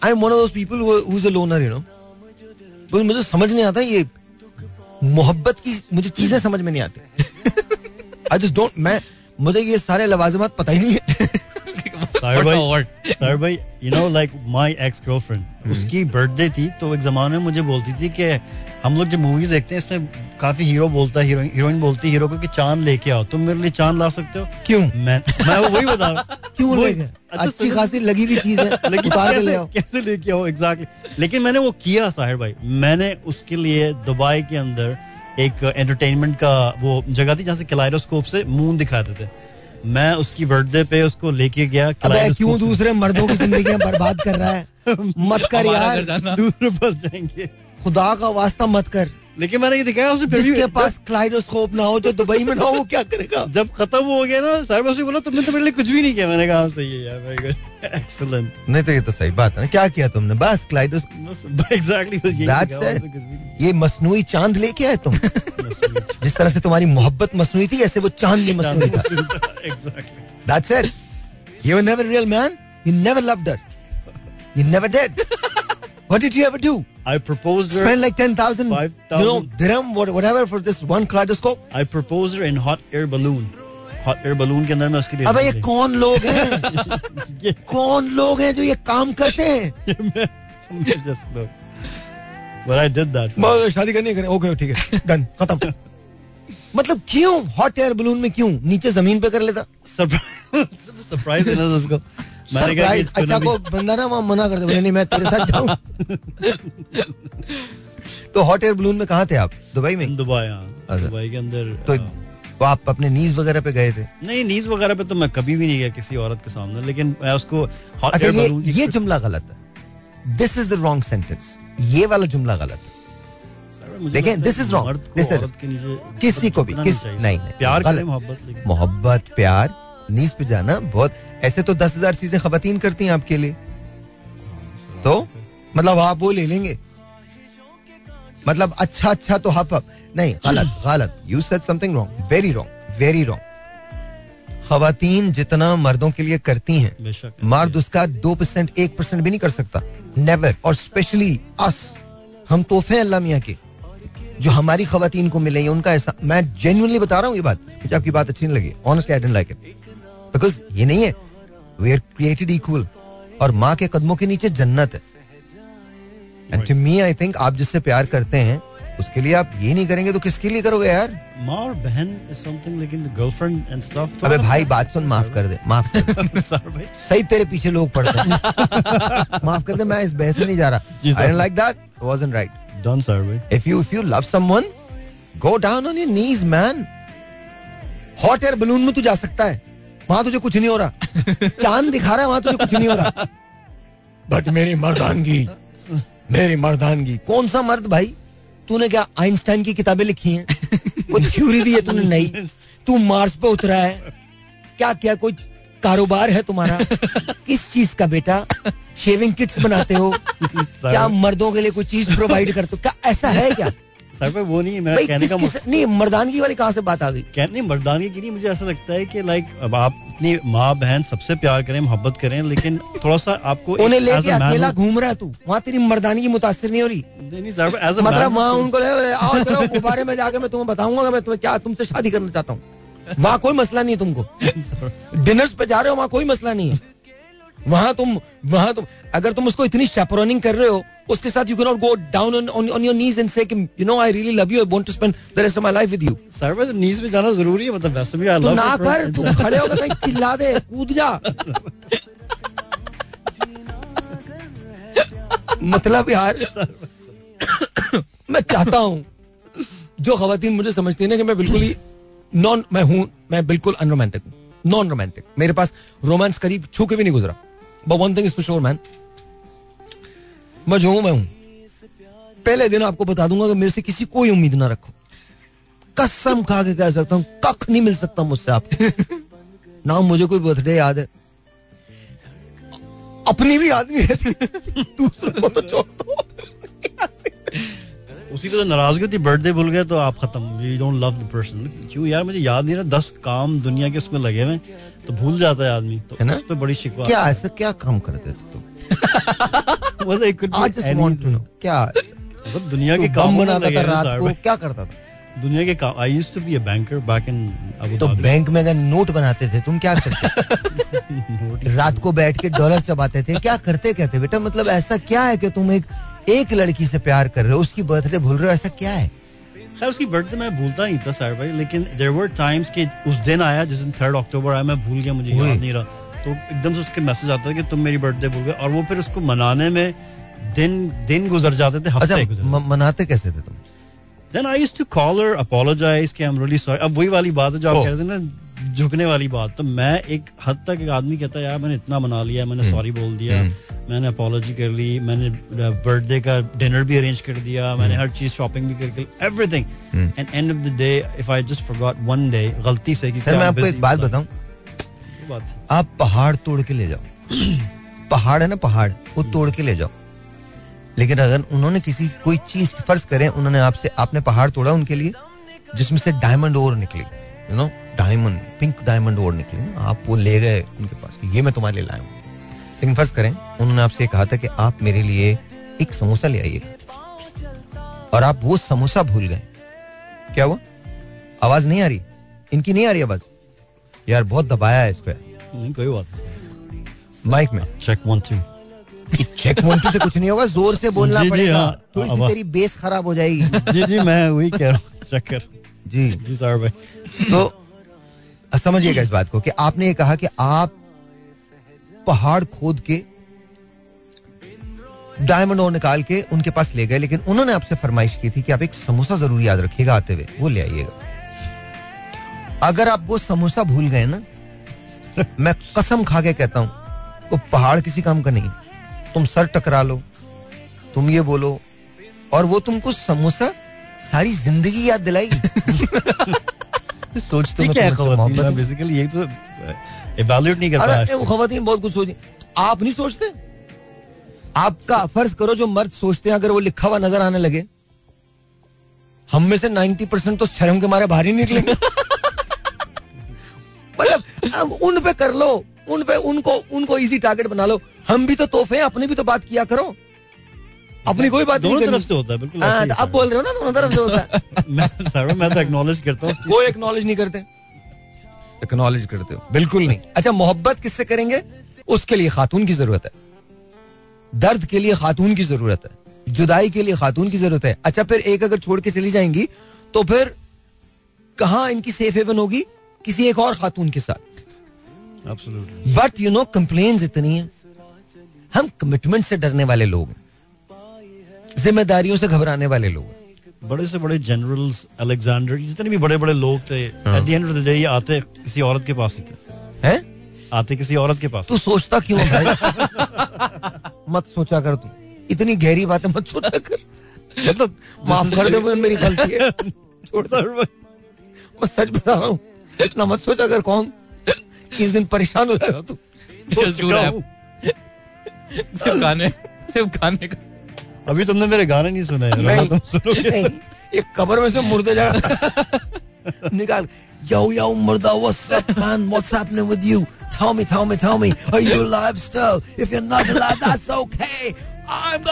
I am one of those people who is a loner you know मुझे समझ नहीं आता ये मोहब्बत की मुझे चीज़ें समझ में नहीं आती। आई जस्ट डोंट मैं मुझे ये सारे लवाजमात पता ही नहीं है। साहिर भाई. साहिर भाई you know like my ex girlfriend उसकी बर्थडे थी तो एक जमाने में मुझे बोलती थी कि हम लोग जब मूवीज़ देखते हैं इसमें काफ़ी हीरो बोलता है हीरोइन बोलती है हीरो को कि चाँद लेके आओ। तुम मेरे लिए चाँद ला सकते हो? क्यों? मैं मैं वो वही बता रहा क्यों अच्छा, अच्छी खासी लगी हुई चीज़ है लेकिन कैसे- ले कैसे लेके आओ? एग्जैक्टली लेकिन मैंने वो किया साहिर भाई। मैंने उसके लिए दुबई के अंदर एक एंटरटेनमेंट का वो जगह थी जहाँ से कैलाइडोस्कोप से मून दिखाते थे। मैं उसकी बर्थडे पे उसको लेके गया अबे क्यों दूसरे मर्दों की ज़िंदगी बर्बाद कर रहा है? मत कर यार। दूर बस जाएँगे। खुदा का वास्ता मत कर। लेकिन मैंने ये दिखाया उसने फिर जिसके पास क्लाइडोस्कोप ना हो जो दुबई में ना हो वो क्या करेगा जब खत्म हो गया ना साहिर भाई से बोला तुमने तो मेरे लिए कुछ भी नहीं किया मैंने कहा "हाँ, सही है यार वेरी गुड एक्सीलेंट नहीं तो ये तो सही बात है ना क्या किया तुमने बस क्लाइडोस्कोप एग्जैक्टली it. ये मसनूई चाँद लेके आए तुम जिस तरह से तुम्हारी मोहब्बत मसनूई थी ऐसे वो चाँद भी मसनूई था exactly it. You were never a real man. You never loved her. You never did. what did you ever I proposed her Spend like 10,000, 5,000. you know, dirham, whatever for this one kaleidoscope? I propose in hot air balloon hot air balloon के अंदर मैं उसके लिए अबे ये कौन लोग हैं? ये कौन लोग हैं जो ये काम करते हैं? but I did that. शादी करनी है ओके ठीक है। डन खत्म। मतलब क्यों? हॉट एयर बलून में क्यों? नीचे ज़मीन पे कर लेता। सरप्राइज़ देना उसको। अच्छा को बंदा ना वहाँ मना कर दे नहीं मैं तेरे साथ जाऊँ। तो हॉट एयर बलून में कहाँ थे आप? दुबई में? दुबई हाँ। अच्छा। दुबई के अंदर तो। तो आप अपने नीज वगैरह पे गए थे? नहीं नीज वगैरह पे तो मैं कभी भी नहीं गया किसी औरत के सामने लेकिन मैं उसको अच्छा ये ये जुमला गलत है। This is the wrong sentence ये वाला जुमला गलत है। देखें, औरत के नीचे किसी को भी किस। नहीं नहीं प्यार मोहब्बत मोहब्बत प्यार नीज पे जाना बहुत ऐसे तो दस हज़ार चीज़ें खवतीन करती हैं आपके लिए। तो मतलब आप वो ले लेंगे। मतलब अच्छा अच्छा तो हप हप नहीं गलत गलत। You said something wrong very wrong very wrong खवतीन जितना मर्दों के लिए करती हैं मर्द उसका दो परसेंट एक परसेंट भी नहीं कर सकता। नेवर और स्पेशली अस हम तोहफे हैं अल्लाह मियाँ के। जो हमारी खातन को मिले उनका ऐसा मैं जेन्युइनली बता रहा हूँ ये बात। मुझे आपकी बात अच्छी नहीं लगी। Honestly I didn't like it because ये नहीं है। वी आर क्रिएटेड इक्वल और माँ के कदमों के नीचे जन्नत है। And to me I think आप जिससे प्यार करते हैं उसके लिए आप ये नहीं करेंगे तो किसके लिए करोगे यार? माँ और बहन समथिंग लेकिन गर्लफ्रेंड एंड स्टफ़ अबे भाई बात सुन माफ़ कर दे माफ़ सही तेरे पीछे लोग पड़ते हैं। माफ़ कर दे मैं इस बहस में नहीं जा रहा। I like that wasn't right done sir भाई। If you if you love someone go down on your knees man. Hot air balloon में तू जा सकता है। वहाँ तुझे कुछ नहीं हो रहा। चाँद दिखा रहा है वहाँ तुझे कुछ नहीं हो रहा। बट मेरी मर्दानगी मेरी मर्दानगी। कौन सा मर्द भाई? तूने क्या आइंस्टाइन की किताबें लिखी हैं? कोई थ्योरी दी है तूने? नहीं। तू मार्स पे उतरा है। क्या क्या कोई कारोबार है तुम्हारा? किस चीज़ का बेटा? शेविंग किट्स बनाते हो। क्या मर्दों के लिए कोई चीज़ प्रोवाइड करते हो? क्या ऐसा है क्या? सर भाई वो नहीं मेरा कहने का किस नहीं मर्दानगी वाली कहाँ से बात आ गई? कहने नहीं मर्दानगी की नहीं मुझे ऐसा लगता है कि लाइक अब आप अपनी माँ बहन सबसे प्यार करें मोहब्बत करें लेकिन थोड़ा सा आपको उन्हें लेके अकेला घूम रहा है तू। वहाँ तेरी मर्दानगी मुतासर नहीं हो रही? नहीं सर एज मतलब वहाँ उनको ले आओ गुब्बारे में जाके मैं तुम्हें बताऊँगा कि मैं तुम्हें क्या तुमसे शादी करना चाहता हूँ। वहाँ कोई मसला नहीं है तुमको। डिनर्स पे जा रहे हो वहाँ कोई मसला नहीं है। वहाँ तुम वहाँ तुम अगर तुम उसको इतनी शेपरोनिंग कर रहे हो उसके साथ you can not go down on on your knees and say you know I really love you I want to spend the rest of my life with you sir भाई नीज में जाना ज़रूरी है मतलब वैसे भी आई लव ना कर तू खड़े होकर कहीं चिल्ला दे कूद जा। मतलब यार मैं चाहता हूँ जो खातन मुझे समझती है ना कि मैं बिल्कुल ही नॉन मैं हूँ मैं बिल्कुल अनरोमांटिक हूँ नॉन रोमांटिक मेरे पास रोमांस करीब छू के भी नहीं गुजरा। But one thing is for sure man मैं जो हूँ मैं हूँ। पहले दिन आपको बता दूँगा कि मेरे से किसी कोई उम्मीद ना रखो। कसम खा के कह सकता हूँ कख नहीं मिल सकता मुझसे आपको। ना मुझे कोई बर्थडे याद है। अपनी भी याद नहीं रहती। दूसरों को तो छोड़ दो। उसी पे तो नाराज़गी होती बर्थडे भूल गए तो आप खत्म। You don't love the person क्यों यार मुझे याद नहीं रहा दस काम दुनिया के उसमें लगे हुए तो भूल जाता है आदमी। तो है ना? उस पे बड़ी शिकवा। क्या ऐसा क्या काम करते थे तुम? मतलब it could be I just want to know anything. क्या? दुनिया के काम बनाता था रात को क्या करता था? दुनिया के काम I used to be a banker back in तो बैंक में अगर नोट बनाते थे तुम क्या करते रात को बैठ के डॉलर चबाते थे क्या करते थे? बेटा मतलब ऐसा क्या है कि तुम एक एक लड़की से प्यार कर रहे हो उसकी बर्थडे भूल रहे हो ऐसा क्या है? खैर उसकी बर्थडे मैं भूलता नहीं था सर भाई लेकिन देर वर टाइम्स कि उस दिन आया जिस दिन थर्ड अक्टूबर आया मैं भूल गया मुझे याद नहीं रहा। तो एकदम से उसके मैसेज आता है कि तुम मेरी बर्थडे भूल गए और वो फिर उसको मनाने में दिन दिन गुजर जाते थे अच्छा हफ़्ते म- मनाते कैसे थे तुम? Then I used to call her apologize कि आई एम रियली सॉरी अब वही वाली बात है जो आप Oh. कह रहे थे ना झुकने वाली बात। तो मैं एक हद तक एक आदमी कहता है यार मैंने इतना मना लिया मैंने सॉरी बोल दिया मैंने अपोलॉजी कर ली मैंने बर्थडे का डिनर भी अरेंज कर दिया मैंने हर चीज़ शॉपिंग भी करके everything and end of the day if I just forgot one day गलती से कि सर मैं आपको एक बात बताऊँ बात आप पहाड़ तोड़ के ले जाओ। पहाड़ है ना पहाड़ वो तोड़ के ले जाओ। लेकिन अगर उन्होंने किसी कोई चीज़ फ़र्ज़ करें उन्होंने आपसे आपने पहाड़ तोड़ा उनके लिए जिसमें से डायमंड और निकली you know diamond pink diamond और निकली ना, आप वो ले गए उनके पास ये मैं तुम्हारे लिए लाया हूँ। लेकिन फ़र्ज़ करें उन्होंने आपसे कहा था कि आप मेरे लिए एक समोसा ले आइए। और आप वो समोसा भूल गए। क्या हुआ? आवाज़ नहीं आ रही? इनकी नहीं आ रही आवाज़? यार बहुत दबाया है इसको नहीं कोई बात माइक में। Check one two check Montu से कुछ नहीं होगा ज़ोर से बोलना जी, जी, पड़ेगा। हाँ, थोड़ी सी तेरी बेस खराब हो जाएगी। जी जी मैं वही कह रहा हूँ चेक कर जी। जी सर भाई। तो समझिएगा इस बात को कि आपने ये कहा कि आप पहाड़ खोद के डायमंड और निकाल के उनके पास ले गए लेकिन उन्होंने आपसे फरमाइश की थी कि आप एक समोसा ज़रूर याद रखिएगा आते हुए। वो ले आइएगा। अगर आप वो समोसा भूल गए ना मैं कसम खा के कहता हूँ वो तो पहाड़ किसी काम का नहीं। तुम सर टकरा लो तुम ये बोलो और वो तुमको समोसा सारी ज़िंदगी याद दिलाएगी। क्या है? बेसिकली यही तो इवैल्यूएट नहीं कर अरे खवातीन बहुत कुछ सोच आप नहीं सोचते? आपका फ़र्ज़ करो जो मर्द सोचते हैं अगर वो लिखा हुआ नज़र आने लगे। हम में से 90 परसेंट तो शर्म के मारे बाहर ही निकलेंगे। अब उन पे कर लो उन पे उनको उनको इजी टारगेट बना लो। हम भी तो तोहफे हैं अपनी भी तो बात किया करो। अपनी कोई बात दोनों तरफ़ से होता है बिल्कुल हाँ, तो है, अब बोल रहे हो ना दोनों तरफ़ से होता है। मैं मैं तो एक्नॉलेज करता हूँ। वो एक्नॉलेज नहीं करते। एक्नॉलेज करते हो। बिल्कुल नहीं। अच्छा मोहब्बत किससे करेंगे? उसके लिए खातून की ज़रूरत है। दर्द के लिए खातून की ज़रूरत है। जुदाई के लिए खातून की ज़रूरत है। अच्छा फिर एक अगर छोड़ के चली जाएँगी तो फिर कहा इनकी सेफ़ हेवन होगी? किसी एक और खातून के साथ. बट यू नो कंप्लेन इतनी है। हम कमिटमेंट से डरने वाले लोग हैं। जिम्मेदारियों से घबराने वाले लोग हैं। बड़े से बड़े जनरल्स अलेक्जेंडर जितने भी बड़े बड़े लोग थे। At the end of the day ये आते किसी औरत के पास ही थे। हैं? आते किसी औरत के पास। तू सोचता क्यों भाई? मत सोचा कर तू। इतनी गहरी बातें मत सोचा कर। मतलब माफ़ कर दे मेरी गलती है। छोड़ दे। मैं सच बता रहा हूँ। इतना मत सोचा कर कौन? इस दिन परेशान हो जाएगा तू। का। अभी तुमने मेरे गाने नहीं सुना एक नहीं, कबर में से मुर्दे जा निकाल। यो यो मुर्दा what's with you tell me me me are you alive still if you not alive that's okay I am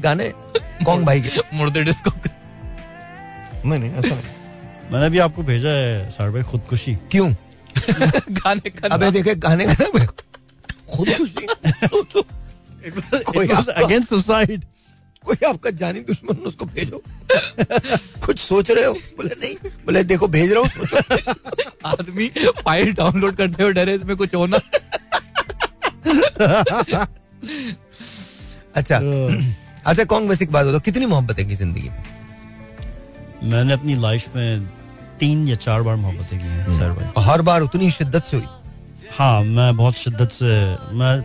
gonna कौन भाई के? मुर्दे डिस्को नहीं नहीं ऐसा नहीं। मैंने भी आपको भेजा है सर भाई खुदकुशी। क्यों? गाने का अबे देखे गाने का खुद खुशी कोई आपका- अगेंस्ट सुसाइड कोई आपका जानी दुश्मन उसको भेजो। कुछ सोच रहे हो? बोले नहीं। बोले देखो भेज रहा हूँ आदमी फ़ाइल डाउनलोड करते हो डरे इसमें कुछ होना अच्छा। अच्छा कौन बेसिक बात हो तो कितनी मोहब्बत है की ज़िंदगी में? मैंने अपनी लाइफ में तीन या चार बार मोहब्बतें की हैं सर भाई। और हर बार उतनी शिद्दत से हुई? हाँ मैं बहुत शिद्दत से मैं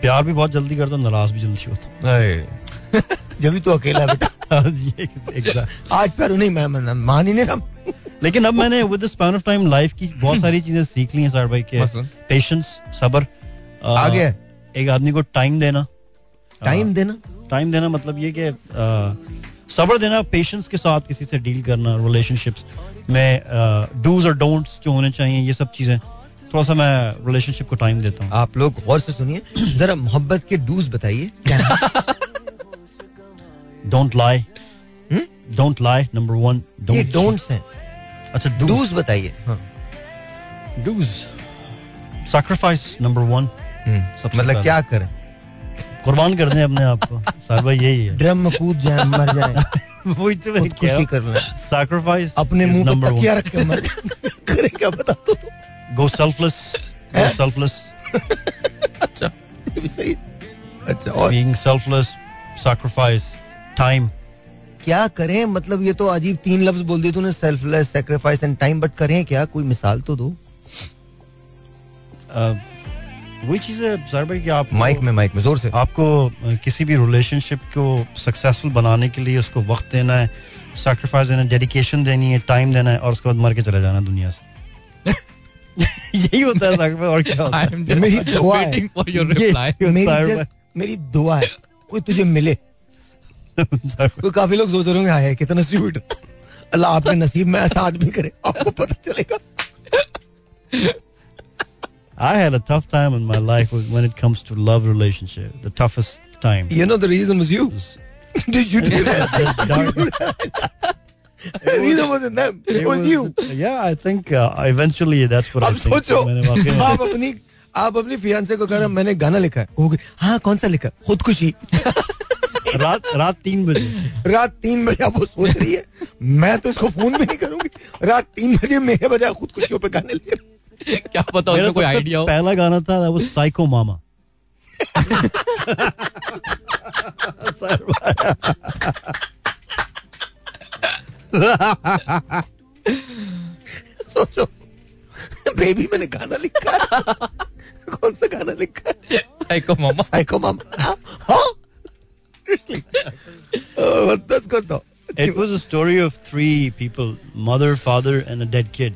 प्यार भी बहुत जल्दी करता हूँ नाराज़ भी जल्दी होता हूँ। जब तो अकेला बेटा। हूँ. आज पर नहीं मैं मान ही नहीं रहा। लेकिन अब मैंने with span of time life की बहुत सारी चीज़ें सीख ली हैं सर भाई के पेशेंस सब्र आ गया एक आदमी को टाइम देना। टाइम देना? टाइम देना मतलब ये कि सब्र देना पेशेंस के साथ किसी से डील करना रिलेशनशिप्स में डूज और डोंट्स जो होने चाहिए ये सब चीज़ें थोड़ा सा मैं रिलेशनशिप को टाइम देता हूँ। आप लोग गौर से सुनिए जरा मोहब्बत के डूज बताइए। Don't lie don't lie number one ये डोंट्स हैं। अच्छा डूज बताइए। डूज सैक्रिफाइस नंबर वन मतलब क्या करें? कुर्बान कर दें अपने आप को। सर भाई यही है। ड्रम कूद जाए मर जाए। तो मैं कह खुदकुशी कर लें सैक्रिफाइस अपने मुँह पर तकिया रख के मर जाए करें क्या बता दो तो गो सेल्फलेस गो सेल्फलेस अच्छा सही। अच्छा और? बीइंग सेल्फलेस सैक्रिफाइस टाइम क्या करें? मतलब ये तो अजीब तीन लफ्ज बोल दिए तूने selfless sacrifice and time but करें क्या? कोई मिसाल तो दो। वही चीज़ है सर भाई कि आप माइक में माइक में ज़ोर से। आपको किसी भी रिलेशनशिप को सक्सेसफुल बनाने के लिए उसको वक्त देना है सैक्रिफाइस देना है डेडिकेशन देनी है टाइम देना है और उसके बाद मर के चले जाना दुनिया से। यही होता है sacrifice, और क्या होता है? मेरी दुआ है। वेटिंग फॉर योर ये- रिप्लाई मेरी मेरी दुआ है। कोई तुझे मिले। कोई काफ़ी लोग सोच रहे होंगे हाय कितना स्वीट अल्लाह आपके नसीब में ऐसा आदमी करे आपको पता चलेगा। I had a tough time in my life with- when it comes to love relationship. The toughest time. You know the reason was you. Did you do that? The dark- The reason wasn't them. It was you. Yeah, I think uh, eventually that's what अब I think. सोचो मैंने वाकई में- आप अपनी आप अपनी fiance को कह रहे हैं, मैंने गाना लिखा है हो गई हाँ कौन सा लिखा खुदकुशी रात रात तीन बजे रात तीन बजे आप वो सोच रही है मैं तो इसको फोन भी नहीं करूंगी रात तीन बजे मेरे बजाय खुदकुशियों पे गाने लिख रहे क्या पता उसका कोई आइडिया हो पहला गाना था Psycho Mama. सोचो बेबी मैंने गाना लिखा कौन सा गाना लिखा साइको मामा साइको मामा हाँ Oh, दस कर दो It was a story of three people, mother, father, and a dead kid,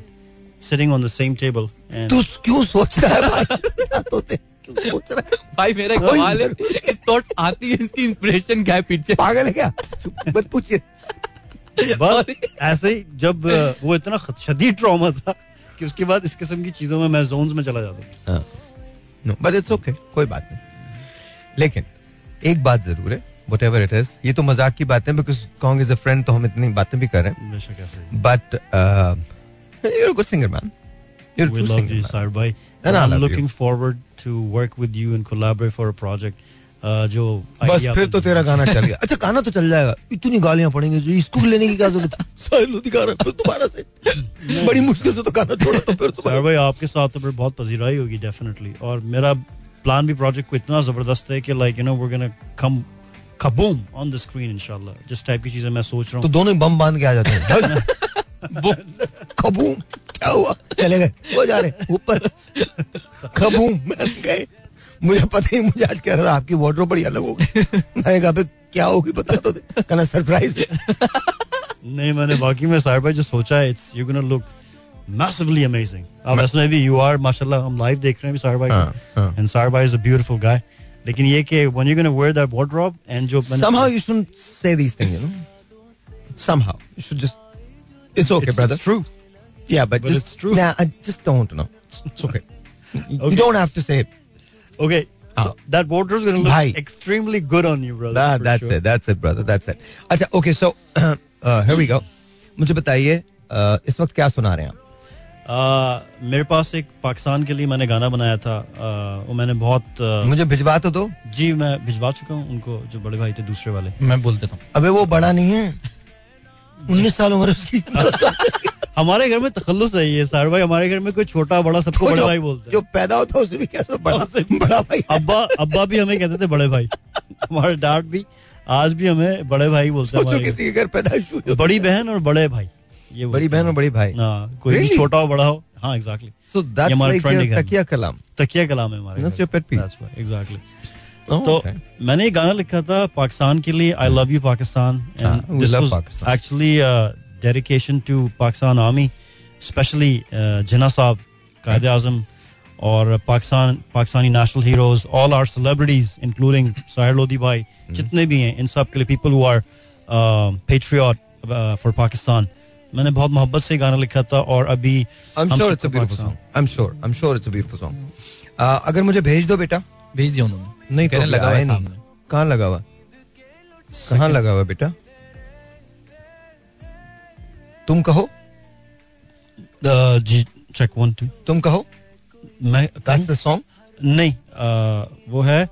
sitting on the same table. तू क्यों सोचता है भाई? क्यों सोच रहा है? भाई मेरा एक कोई है। इस थॉट आती है इसकी इंस्पिरेशन क्या है पीछे? पागल है क्या? मत पूछिए। बस ऐसे ही जब uh, वो इतना शदीद ट्रॉमा था कि उसके बाद इस किस्म की चीज़ों में मैं जोन्स में चला जाता हूँ। बट इट्स ओके कोई बात नहीं। लेकिन एक बात ज़रूर है वट एवर इट इज़ ये तो मज़ाक की बात है because Kong is a friend तो हम इतनी बातें भी कर रहे हैं। But you're good singer man you're We love you, Sar bhai. And I'm looking forward to work with you and collaborate for a project. Uh, जो बस फिर तो तेरा गाना चल गया। अच्छा गाना तो चल जाएगा। इतनी गालियाँ पड़ेंगी जो इसको लेने की क्या ज़रूरत है? फिर दोबारा से। बड़ी मुश्किल से तो गाना छोड़ा तो फिर सर भाई आपके साथ तो फिर बहुत पजीराई होगी डेफिनेटली और मेरा प्लान भी प्रोजेक्ट को इतना ज़बरदस्त है कि like you know we gonna come kaboom on the screen इंशाल्लाह जिस टाइप की चीज़ें मैं सोच रहा तो दोनों बम बाँध के आ जाते हैं। वो खबूम क्या हुआ? चले गए। वो जा रहे। ऊपर। मैंने गए। मुझे पता ही मुझे आज कह रहा था आपकी वार्डरोब बड़ी अलग होगी। मैंने कहा क्या होगी बता दो। कहना सरप्राइज़ नहीं मैंने बाकी में सर भाई जो सोचा है it's you gonna look massively amazing. अब ऐसे भी यू आर माशाल्लाह हम लाइव देख रहे हैं सर भाई हाँ, हाँ। एंड सर भाई इज़ अ ब्यूटीफुल गाय लेकिन ये कि when you're gonna wear that wardrobe and जो somehow you shouldn't say these things you know? Somehow. You should just it's okay It's- brother. it's true. Yeah but, But just it's true. nah I just don't know it's okay okay. you don't have to say it Okay. Ah. That wardrobe is going to look Bhai. extremely good on you, brother. for that's sure. it that's it brother that's it अच्छा okay so uh, here we go मुझे बताइए uh, इस वक्त क्या सुना रहे हैं आप Uh, मेरे पास एक पाकिस्तान के लिए मैंने गाना बनाया था uh, वो मैंने बहुत uh, मुझे भिजवा तो दो जी मैं भिजवा चुका हूँ उनको जो बड़े भाई थे दूसरे वाले मैं बोल देता हूँ अबे वो बड़ा नहीं है उन्नीस साल उम्र उसकी हमारे घर में तखल्लुस है ये सर भाई। हमारे घर में कोई छोटा बड़ा सबको बड़े भाई बोलते हैं। जो पैदा होता है उसे भी कहते हैं बड़ा बड़ा भाई। अब्बा अब्बा भी हमें कहते थे बड़े भाई। हमारे डैड भी आज भी हमें बड़े भाई बोलते हैं किसी के घर पैदाइश हुई बड़ी बहन और बड़े भाई। ये बड़ी बहन और बड़ी भाई। हाँ कोई भी Really? छोटा हो बड़ा हो। हाँ एग्जैक्टली trending your है। तकिया कलाम। तकिया कलाम है हमारे That's your pet peeve. Exactly तो मैंने एक गाना लिखा था पाकिस्तान के लिए आई लव यू पाकिस्तान। हाँ, actually dedication to Pakistan army specially Jinnah साहब कायद आज़म और Pakistan Pakistani national heroes all are celebrities including Sahir Lodhi भाई. जितने भी हैं इन सब के लिए people who are patriot for Pakistan मैंने बहुत मोहब्बत से गाना लिखा था और अभी I'm हम sure it's a सबको beautiful Pakistan- song. I'm sure. I'm sure it's a beautiful song. Uh, अगर मुझे भेज दो बेटा भेज दिया उन्होंने नहीं कहने तो लगा हुआ है नहीं कहाँ लगा हुआ कहाँ लगा हुआ बेटा तुम कहो। जी चेक वन टू तुम कहो। मैं the song. नहीं uh, वो है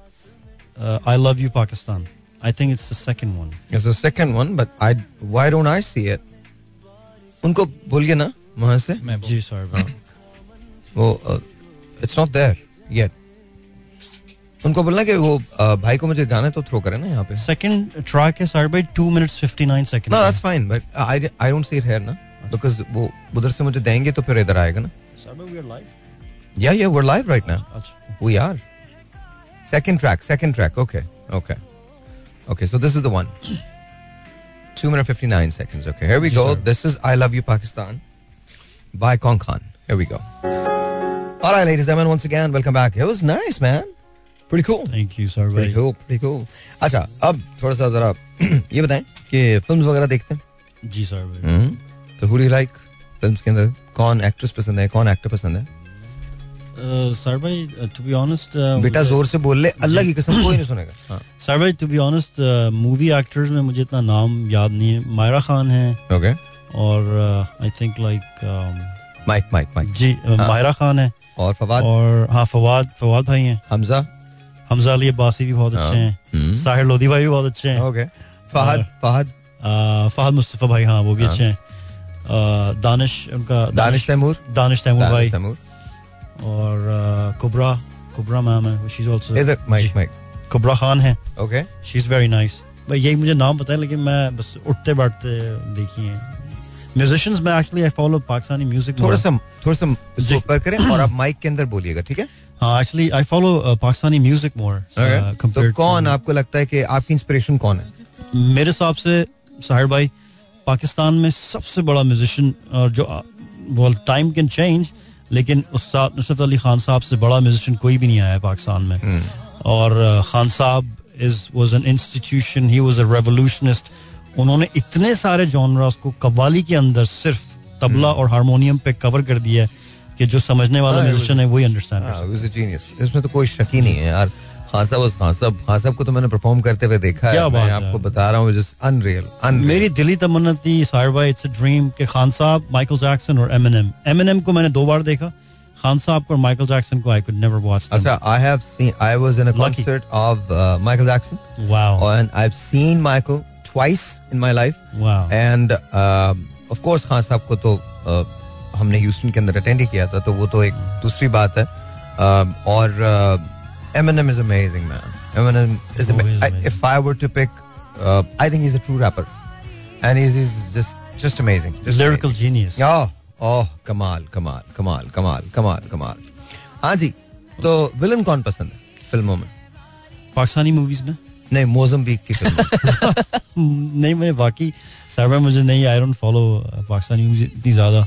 I love you Pakistan I think it's the second one It's the second one, but I why don't I see it? उनको बोलिए ना वहाँ से। मैं जी सर वो इट्स नॉट देयर येट उनको बोलना कि वो uh, भाई को मुझे गाना तो थ्रो करे ना यहाँ पे सेकंड ट्रैक है सर भाई 2 minutes 59 second fine, but I I don't see it here ना because वो उधर से मुझे देंगे तो फिर इधर आएगा ना सर भाई वी आर लाइव now. अच्छा We are. Second track, second track. Okay, okay. Okay, so this is the one. Two minute 59 seconds. Okay, here we go. This is I Love You Pakistan by Kong Khan. Here we go. All right, ladies and gentlemen, once again, welcome back. It was nice, man. Pretty cool. Thank you sir Pretty cool, pretty cool. अच्छा अब थोड़ा सा जरा ये बताएँ कि films वगैरह देखते हैं? जी सर भाई हम्म, तो हु डू लाइक फिल्म्स के अंदर? कौन एक्ट्रेस पसंद है? कौन एक्टर पसंद है? सर भाई टू बी ऑनेस्ट बेटा ज़ोर से बोल ले अल्लाह की कसम कोई नहीं सुनेगा। हाँ सर भाई to be honest movie actors में मुझे इतना नाम याद नहीं है। मायरा खान है। ओके और I think like mike mike mike ji uh, Maira Khan है। और फवाद? और हाँ फवाद फवाद भाई हैं। हमजा? हमजा अली अब्बासी भी बहुत अच्छे हैं। हम्म, साहिर लोधी भाई भी बहुत अच्छे हैं। ओके। फहद फहद? फहद मुस्तफ़ा भाई हाँ वो भी हाँ। अच्छे हैं। दानिश उनका दानिश तैमूर? दानिश तैमूर भाई। तैमूर। और कुबरा कुबरा मैम है शी इज़ आल्सो इधर माइक माइक कुबरा खान है। Okay she is very nice भाई यही मुझे नाम पता है लेकिन मैं बस उठते बैठते देखी हैं। म्यूजिशियंस में actually I follow Pakistani music थोड़ा सा थोड़ा सा ऊपर करें और आप माइक के अंदर बोलिएगा ठीक है हाँ? Actually I follow Pakistani music more. तो कौन आपको लगता है कि आपकी इंस्पिरेशन कौन है? मेरे हिसाब से साहिर भाई पाकिस्तान में सबसे बड़ा म्यूजिशियन और जो वो टाइम कैन चेंज लेकिन उस्ताद नुसरत अली खान साहब से बड़ा म्यूजिशियन कोई भी नहीं आया है पाकिस्तान में। और खान साहब is was an institution he was a revolutionist उन्होंने इतने सारे जॉनरास को कव्वाली के अंदर सिर्फ़ तबला और हारमोनियम पे कवर कर दिया है। कि जो समझने वाला हाँ, म्यूजिशियन है वही अंडरस्टैंड हाँ, a इसमें तो कोई शक ही नहीं है यार। खान साहब was खान साहब खान साहब को तो मैंने परफॉर्म करते हुए देखा है। मैं आपको बता रहा हूँ जस्ट अनरियल मेरी दिली तमन्ना थी भाई इट्स अ ड्रीम कि खान साहब माइकल जैक्सन और एमिनेम एमिनेम को मैंने दो बार देखा। खान साहब को और माइकल जैक्सन को आई कुड नेवर वॉच अच्छा seen I was in a Lucky. concert of uh, Michael Jackson wow and I've seen Michael twice in my life wow and of course Khan साहब को तो uh, हमने Houston के अंदर attend ही किया था तो वो तो एक दूसरी बात है। Um, और Eminem is amazing man is Oh, he is amazing. If I were to pick I think is a true rapper and he is just just amazing lyrical genius oh oh कमाल कमाल कमाल कमाल कमाल कमाल हाँ जी तो villain कौन पसंद है फ़िल्मों में? पाकिस्तानी मूवीज़ में? नहीं मोजम्बिक की फ़िल्म। नहीं मैं बाकी सर मुझे नहीं I don't follow Pakistani movies इतनी ज़्यादा।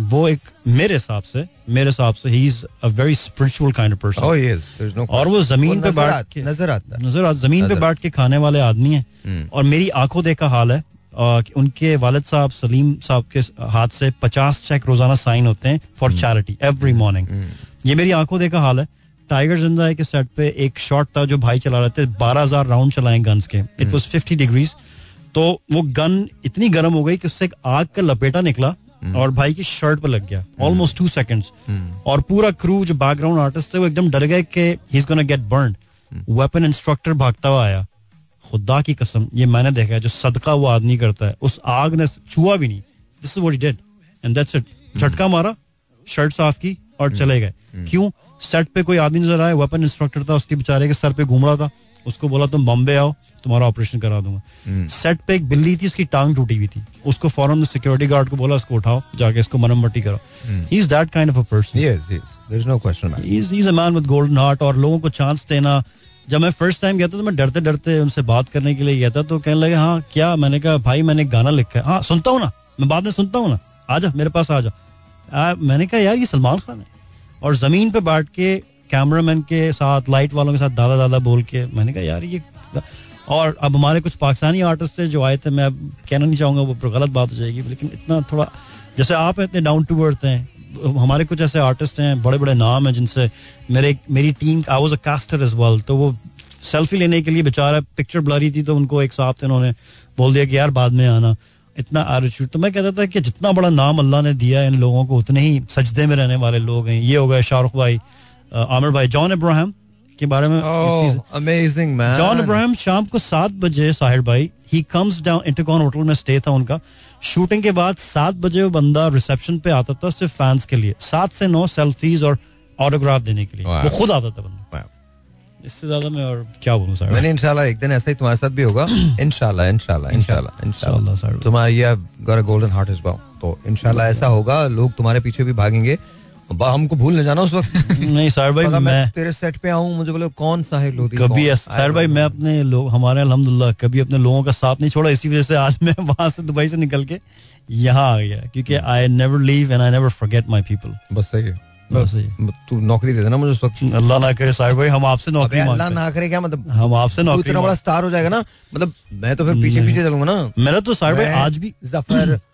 वो एक मेरे हिसाब से मेरे हिसाब से he is a very spiritual kind of person Oh, he is. There's no. और वो ज़मीन पे बैठ के नज़र आता है। नज़र आ ज़मीन पे बैठ के खाने वाले आदमी हैं हम्म। और मेरी आँखों देखा हाल है उनके वालिद साहब सलीम साहब के हाथ से पचास चेक रोज़ाना साइन होते हैं फॉर। चैरिटी एवरी मॉर्निंग ये मेरी आँखों देखा हाल है टाइगर ज़िंदा है के सेट पे एक शॉट था जो भाई चला रहे थे बारह हज़ार राउंड चलाए गन्स के इट वॉज़ फिफ्टी डिग्रीज तो वो गन इतनी गर्म हो गई कि उससे एक आग का लपेटा निकला और भाई की शर्ट पर लग गया। ऑलमोस्ट टू सेकेंड्स और पूरा क्रू जो बैकग्राउंड आर्टिस्ट थे वो एकदम डर गए कि he is gonna get burn weapon instructor भागता हुआ आया। खुदा की कसम ये मैंने देखा है जो सदका वो आदमी करता है उस आग ने छुआ भी नहीं। This is what he did and that's it झटका मारा शर्ट साफ़ की और चले गए। क्यों? सेट पे कोई आदमी नज़र आया वेपन इंस्ट्रक्टर था उसके बेचारे के सर पे घूम रहा था। उसको बोला तुम बॉम्बे आओ तुम्हारा ऑपरेशन करा दूँगा. सेट पे एक बिल्ली थी उसकी टांग टूटी हुई थी। उसको फ़ौरन सिक्योरिटी गार्ड को बोला उसको उठाओ जाके इसको मरम मट्टी करो he is that kind of a person question about it. He's, he's a man with golden और लोगों को चांस देना। जब मैं फ़र्स्ट टाइम गया था तो मैं डरते डरते उनसे बात करने के लिए गया था तो कहने लगे हाँ क्या? मैंने कहा भाई मैंने एक गाना लिखा है। हाँ सुनता हूँ ना। मैं बाद में सुनता हूँ ना। आजा मेरे पास आ, मैंने कहा यार ये सलमान खान है। और ज़मीन पे बैठ के कैमरामैन के साथ, लाइट वालों के साथ दादा दादा बोल के, मैंने कहा, यार, ये और अब हमारे कुछ पाकिस्तानी आर्टिस्ट जो आए थे, मैं अब कहना नहीं चाहूँगा, वो गलत बात हो जाएगी, लेकिन इतना थोड़ा, जैसे आप इतने डाउन टू अर्थ हैं, हमारे कुछ ऐसे आर्टिस्ट हैं बड़े बड़े नाम हैं, जिनसे मेरे, मेरी team I was a caster as well तो वो सेल्फी लेने के लिए बेचारा पिक्चर ब्लरी थी तो उनको एक साथ उन्होंने बोल दिया कि, यार, बाद में आना। इतना एटीट्यूड तो मैं कहता था कि जितना बड़ा नाम अल्लाह ने दिया इन लोगों को, उतने ही सजदे में रहने वाले लोग हैं। ये हो गए शाहरुख भाई आमिर भाई जॉन इब्राहिम के बारे में Oh, amazing, man. John Ibrahim शाम को सात बजे साहिर भाई he comes down Intercon hotel में स्टे था उनका। शूटिंग के बाद सात बजे वो बंदा रिसेप्शन पे आता था सिर्फ़ फैंस के लिए। सात से नौ सेल्फीज और ऑटोग्राफ देने के लिए। वो खुद आता था बंदा। इससे ज़्यादा मैं और क्या बोलूँ साहिर मैंने इंशाल्लाह एक दिन ऐसा ही तुम्हारे साथ भी होगा। इंशाल्लाह इंशाल्लाह इंशाल्लाह इंशाल्लाह, sir. तुम्हारा ये got a golden heart is well तो इंशाल्लाह ऐसा होगा लोग तुम्हारे पीछे भी भागेंगे। हमको भूल न जाना उस वक्त। नहीं साहिर भाई मैं मैं तेरे सेट पे आऊँ मुझे बोले कौन सा है लोधी कभी? साहिर भाई मैं अपने लोग हमारे अल्हम्दुलिल्लाह कभी अपने लोगों का साथ नहीं छोड़ा इसी वजह से आज मैं वहाँ से दुबई से निकल के यहाँ आ गया क्योंकि I never leave and I never forget my people बस सही है। तू नौकरी दे देना मुझे उस वक्त। अल्लाह ना करे साहिर भाई हम आपसे नौकरी अल्लाह ना करे क्या मतलब? हम आपसे नौकरी इतना बड़ा स्टार हो। जाएगा ना मतलब मैं तो फिर पीछे पीछे चलूँगा ना। मेरा तो साहिर भाई आज भी ज़फ़र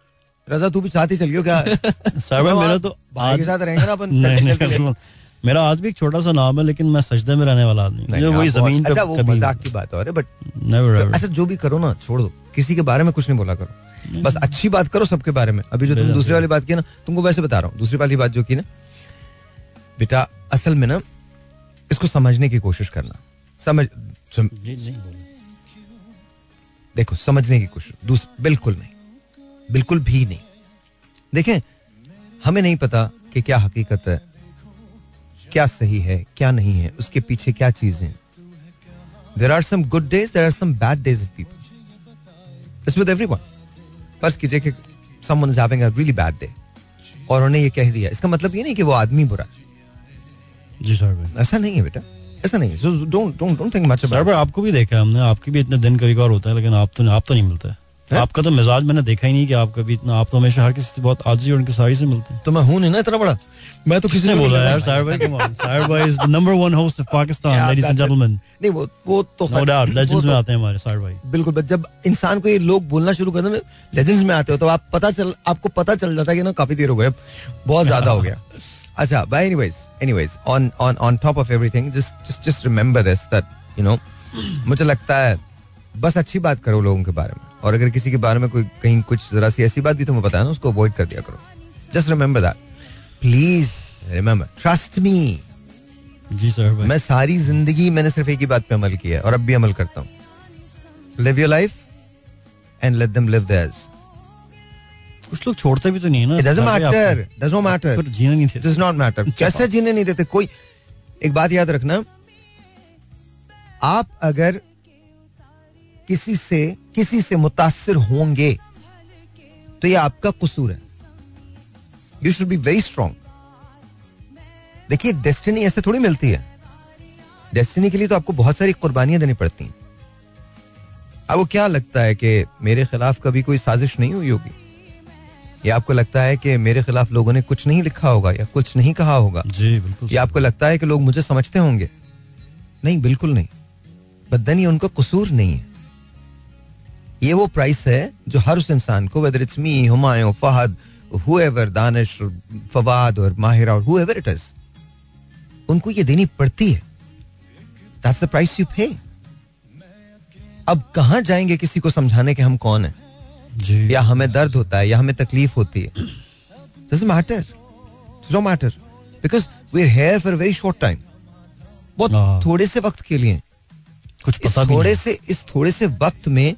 रजा तू भी साथ ही चलियो क्या? साहिर भाई मेरा तो भाई के साथ रहेंगे ना अपन? मेरा आज भी एक छोटा सा नाम है लेकिन मैं सजदे में रहने वाला आदमी हूँ। मुझे वही ज़मीन पे अच्छा वो कभी मज़ाक की बात है बट नेवर एवर अच्छा जो भी करो ना छोड़ दो। किसी के बारे में कुछ नहीं बोला करो। बस अच्छी बात करो सबके बारे में। अभी जो तुम दूसरी वाली बात की ना तुमको वैसे बता रहा हूँ। दूसरी वाली बात जो की ना बेटा असल में ना इसको समझने की कोशिश करना। समझ नहीं देखो समझने की कोशिश। बिल्कुल नहीं। बिल्कुल भी नहीं। देखें हमें नहीं पता कि क्या हकीकत है क्या सही है क्या नहीं है उसके पीछे क्या चीज़ें there are some good days there are some bad days of people it's with everyone फ़र्ज़ कीजिए कि someone is having a really bad day और उन्हें ये कह दिया। इसका मतलब ये नहीं कि वो आदमी बुरा जी भाई ऐसा नहीं है बेटा ऐसा नहीं है। Don't don't don't think much sir about भाई आपको भी देखा हमने आपके भी इतने दिन कभी कभार होता है लेकिन आप तो आप तो नहीं मिलते हैं? आपका तो मिजाज मैंने देखा ही नहीं कि आप कभी इतना आप तो हमेशा हर किसी से बहुत आजी और उनकी सारी से मिलते हैं। तो मैं हूँ नहीं ना इतना बड़ा? मैं तो किसी नहीं बोला यार साहिर भाई come on. साहिर भाई is the number one host of Pakistan ladies and gentleman नहीं वो वो तो नो डाउट लेजेंड्स में आते हैं हमारे साहिर भाई। बिल्कुल जब इंसान को ये लोग बोलना शुरू कर दें लेजेंड्स में आते हो तो आप पता चल आपको पता चल जाता है कि ना काफ़ी देर हो गए बहुत ज़्यादा हो गया। अच्छा bye anyways anyways on on on top of everything just just just remember this that you know मुझे लगता है बस अच्छी बात करो लोगों के बारे में। और अगर किसी के बारे में कोई कहीं कुछ जरा सी ऐसी बात भी तुम्हें पता है ना उसको अवॉइड कर दिया करो। Just remember that please remember trust me जी भाई। मैं सारी ज़िंदगी मैंने सिर्फ़ एक ही बात पे अमल किया है और अब भी अमल करता हूँ। Live your life and let them live theirs. कुछ लोग छोड़ते भी तो नहीं है ना। Not matter. पर जीना नहीं थे does not matter. कैसे जीने नहीं देते कोई एक बात याद रखना। आप अगर किसी से किसी से मुतासिर होंगे तो ये आपका कसूर है। You should be very strong देखिए डेस्टिनी ऐसे थोड़ी मिलती है। डेस्टिनी के लिए तो आपको बहुत सारी कुर्बानियाँ देनी पड़ती हैं। अब वो क्या लगता है कि मेरे खिलाफ कभी कोई साजिश नहीं हुई होगी? या आपको लगता है कि मेरे खिलाफ लोगों ने कुछ नहीं लिखा होगा या कुछ नहीं कहा होगा? जी बिल्कुल या आपको लगता है कि लोग मुझे समझते होंगे? नहीं बिल्कुल नहीं। बदन ये उनका कसूर नहीं है। ये वो प्राइस है जो हर उस इंसान को whether it's me Humayun Fahad whoever Danish Fawad और माहिरा और हुएवर इट इज़ उनको ये देनी पड़ती है। दैट्स द प्राइस यू पे अब कहाँ जाएँगे किसी को समझाने के हम कौन है? जी। या हमें दर्द होता है या हमें तकलीफ़ होती है। Doesn't matter no matter because we are here for very short time बहुत हाँ। थोड़े से वक्त के लिए। कुछ पता थोड़े से इस थोड़े से वक्त में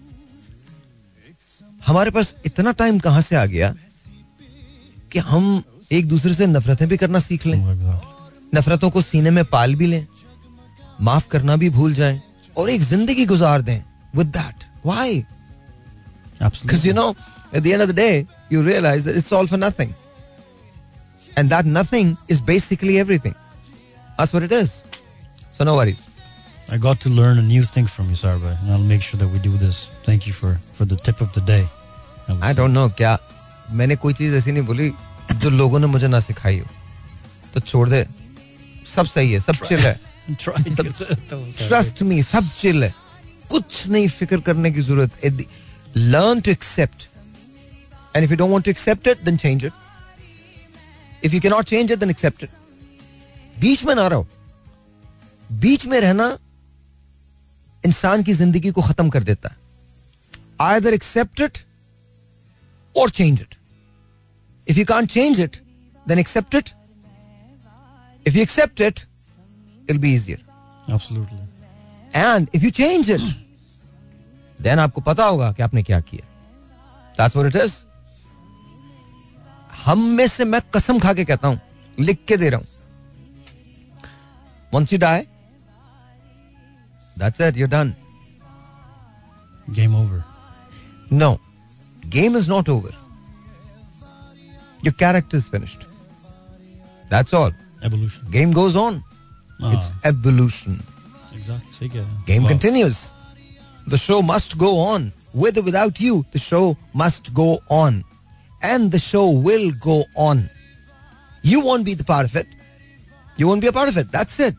हमारे पास इतना टाइम कहाँ से आ गया कि हम एक दूसरे से नफरतें भी करना सीख लें। oh नफरतों को सीने में पाल भी लें माफ़ करना भी भूल जाएँ और एक ज़िंदगी गुजार दें with that why because you know at the end of the day you realise that it's all for nothing and that nothing is basically everything that's what it is so no worries I got to learn a new thing from you, Sarva, and I'll make sure that we do this. Thank you for, for the tip of the day. Say. don't know क्या मैंने कोई चीज़ ऐसी नहीं बोली जो लोगों ने मुझे ना सिखाई हो। तो छोड़ दे। सब सही है सब चिल है। ट्रस्ट मी सब चिल है। कुछ नहीं फ़िक्र करने की ज़रूरत। Learn to accept and if you don't want to accept it then change it if you can not change it then accept it बीच में ना रहो। बीच में रहना इंसान की ज़िंदगी को खत्म कर देता है। आइदर एक्सेप्ट इट और change it if you can change it then accept it if you accept it it be easier and if you change it then आपको पता होगा कि आपने क्या किया। That's what it is. हम में से मैं कसम खा के कहता हूँ लिख के दे रहा हूँ। Once you die that's it you done game over no game is not over. Your character is finished. That's all. Evolution. Game goes on. It's Ah, evolution. exactly. Say again. Game Wow. continues. The show must go on. With or without you, the show must go on. And the show will go on. You won't be the part of it. You won't be a part of it. That's it.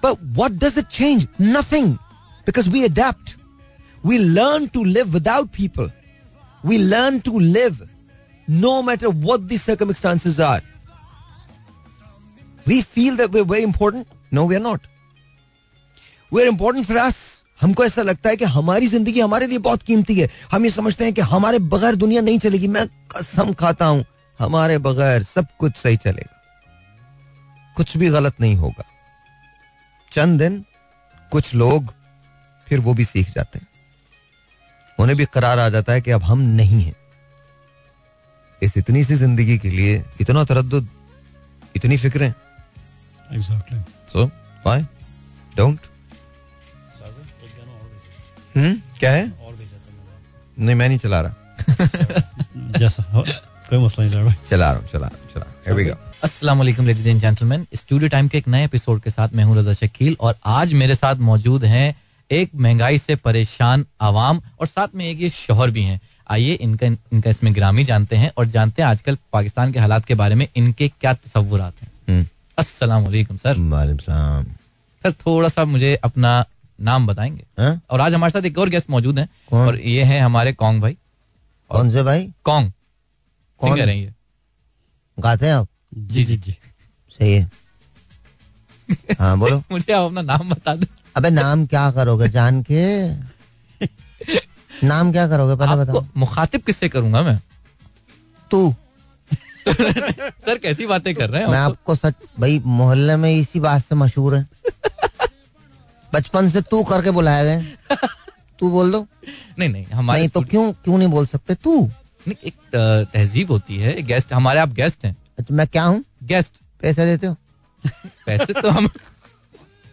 But what does it change? Nothing. Because we adapt. We learn to live without people. We learn to live no matter what the circumstances are. We feel that we're very important. No, we're not. We're important for us. हमको ऐसा लगता है कि हमारी ज़िंदगी हमारे लिए बहुत कीमती है हम ये समझते हैं कि हमारे बगैर दुनिया नहीं चलेगी मैं कसम खाता हूँ हमारे बगैर सब कुछ सही चलेगा कुछ भी गलत नहीं होगा चंद दिन कुछ लोग फिर वो भी सीख जाते हैं उन्हें भी करार आ जाता है कि अब हम नहीं हैं। इस इतनी सी ज़िंदगी के लिए इतना तरद इतनी फिक्रें. सो बाय डोंट हम्म क्या है? नहीं मैं नहीं चला रहा। जैसा कोई मसला नहीं. चला रहा हूँ चला रहा हूँ चला रहा हूँ। Here अस्सलाम वालेकुम ladies and gentleman studio time के एक नए एपिसोड के साथ मैं हूँ रजा शकील और आज मेरे साथ मौजूद हैं एक महँगाई से परेशान आवाम और साथ में एक ये शोहर भी हैं। आइए इनका इनका इसमें ग्रामी जानते हैं और जानते हैं आजकल पाकिस्तान के हालात के बारे में इनके क्या तस्वुरात हैं। हम्म। अस्सलाम वालेकुम सर। वालेकुम सर थोड़ा सा मुझे अपना नाम बताएँगे? हाँ? और आज हमारे साथ एक और गेस्ट मौजूद हैं कौन? और ये हैं हमारे कॉन्ग भाई। कौन से भाई? कॉन्ग कौन? सिंगर हैं गाते हैं आप? जी जी जी। सही है। हाँ बोलो। मुझे आप अपना नाम बता दें। अबे नाम क्या करोगे जान के? नाम क्या करोगे? पहले बताओ। मुखातिब किससे करूँगा मैं? तू। सर कैसी बातें कर रहे हैं मैं आपको सच भाई मोहल्ले में इसी बात से मशहूर है। बचपन से तू करके बुलाया गए तू बोल दो। नहीं नहीं हमारे नहीं तो क्यों क्यों नहीं बोल सकते तू? नहीं, एक तहजीब होती है गेस्ट हमारे आप गेस्ट हैं। अच्छा मैं क्या हूँ? गेस्ट पैसे देते हो? पैसे तो हम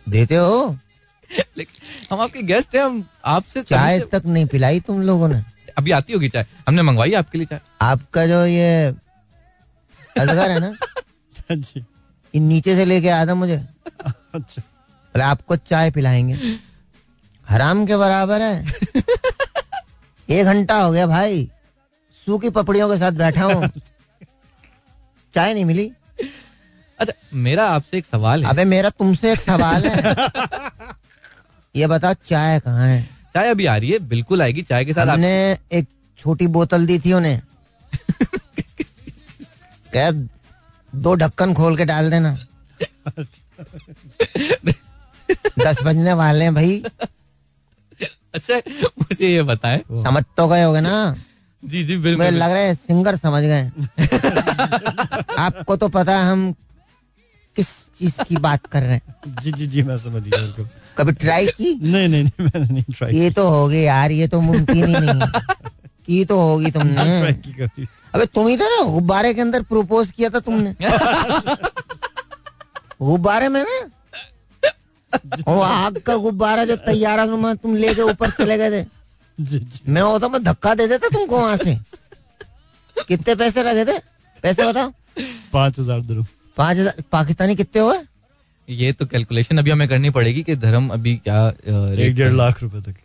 देते हो? हम आपके गेस्ट हैं हम आपसे चाय तक नहीं पिलाई तुम लोगों ने? अभी आती होगी चाय। हमने मंगवाई आपके लिए चाय। आपका जो ये अजगर है ना? जी। ये नीचे से लेके आया था मुझे। अच्छा। बोले आपको चाय पिलाएँगे। हराम के बराबर है। एक घंटा हो गया भाई। सूखी पपड़ियों के साथ बैठा हूँ। चाय नहीं मिली। अच्छा मेरा आपसे एक सवाल है। अबे मेरा तुमसे एक सवाल है। ये बताओ चाय कहाँ है? चाय अभी आ रही है बिल्कुल आएगी चाय के साथ आप हमने एक छोटी बोतल दी थी उन्हें। कह दो ढक्कन खोल के डाल देना। दस बजने वाले हैं भाई। अच्छा मुझे ये बताए। समझ तो गए होगे ना? जी जी बिल्कुल मुझे लग रहा है सिंगर समझ गए। आपको तो पता है हम किस चीज़ की बात कर रहे हैं। जी जी जी मैं समझ गया कभी ट्राई की? नहीं नहीं नहीं मैंने नहीं ट्राई ये तो होगी यार ये तो मुमकिन ही नहीं। है की तो होगी तुमने अबे तुम ही तो ना गुब्बारे के अंदर प्रपोज किया था तुमने। गुब्बारे में ना? वो आग का गुब्बारा जो तैयार में तुम लेके ऊपर चले गए थे। मैं होता मैं धक्का दे देता तुमको वहाँ से। कितने पैसे लगे थे? पैसे बताओ। पाँच हज़ार पाँच हज़ार पाकिस्तानी कितने हुए? ये तो कैलकुलेशन अभी हमें करनी पड़ेगी कि धर्म अभी क्या एक डेढ़ लाख रुपए तक।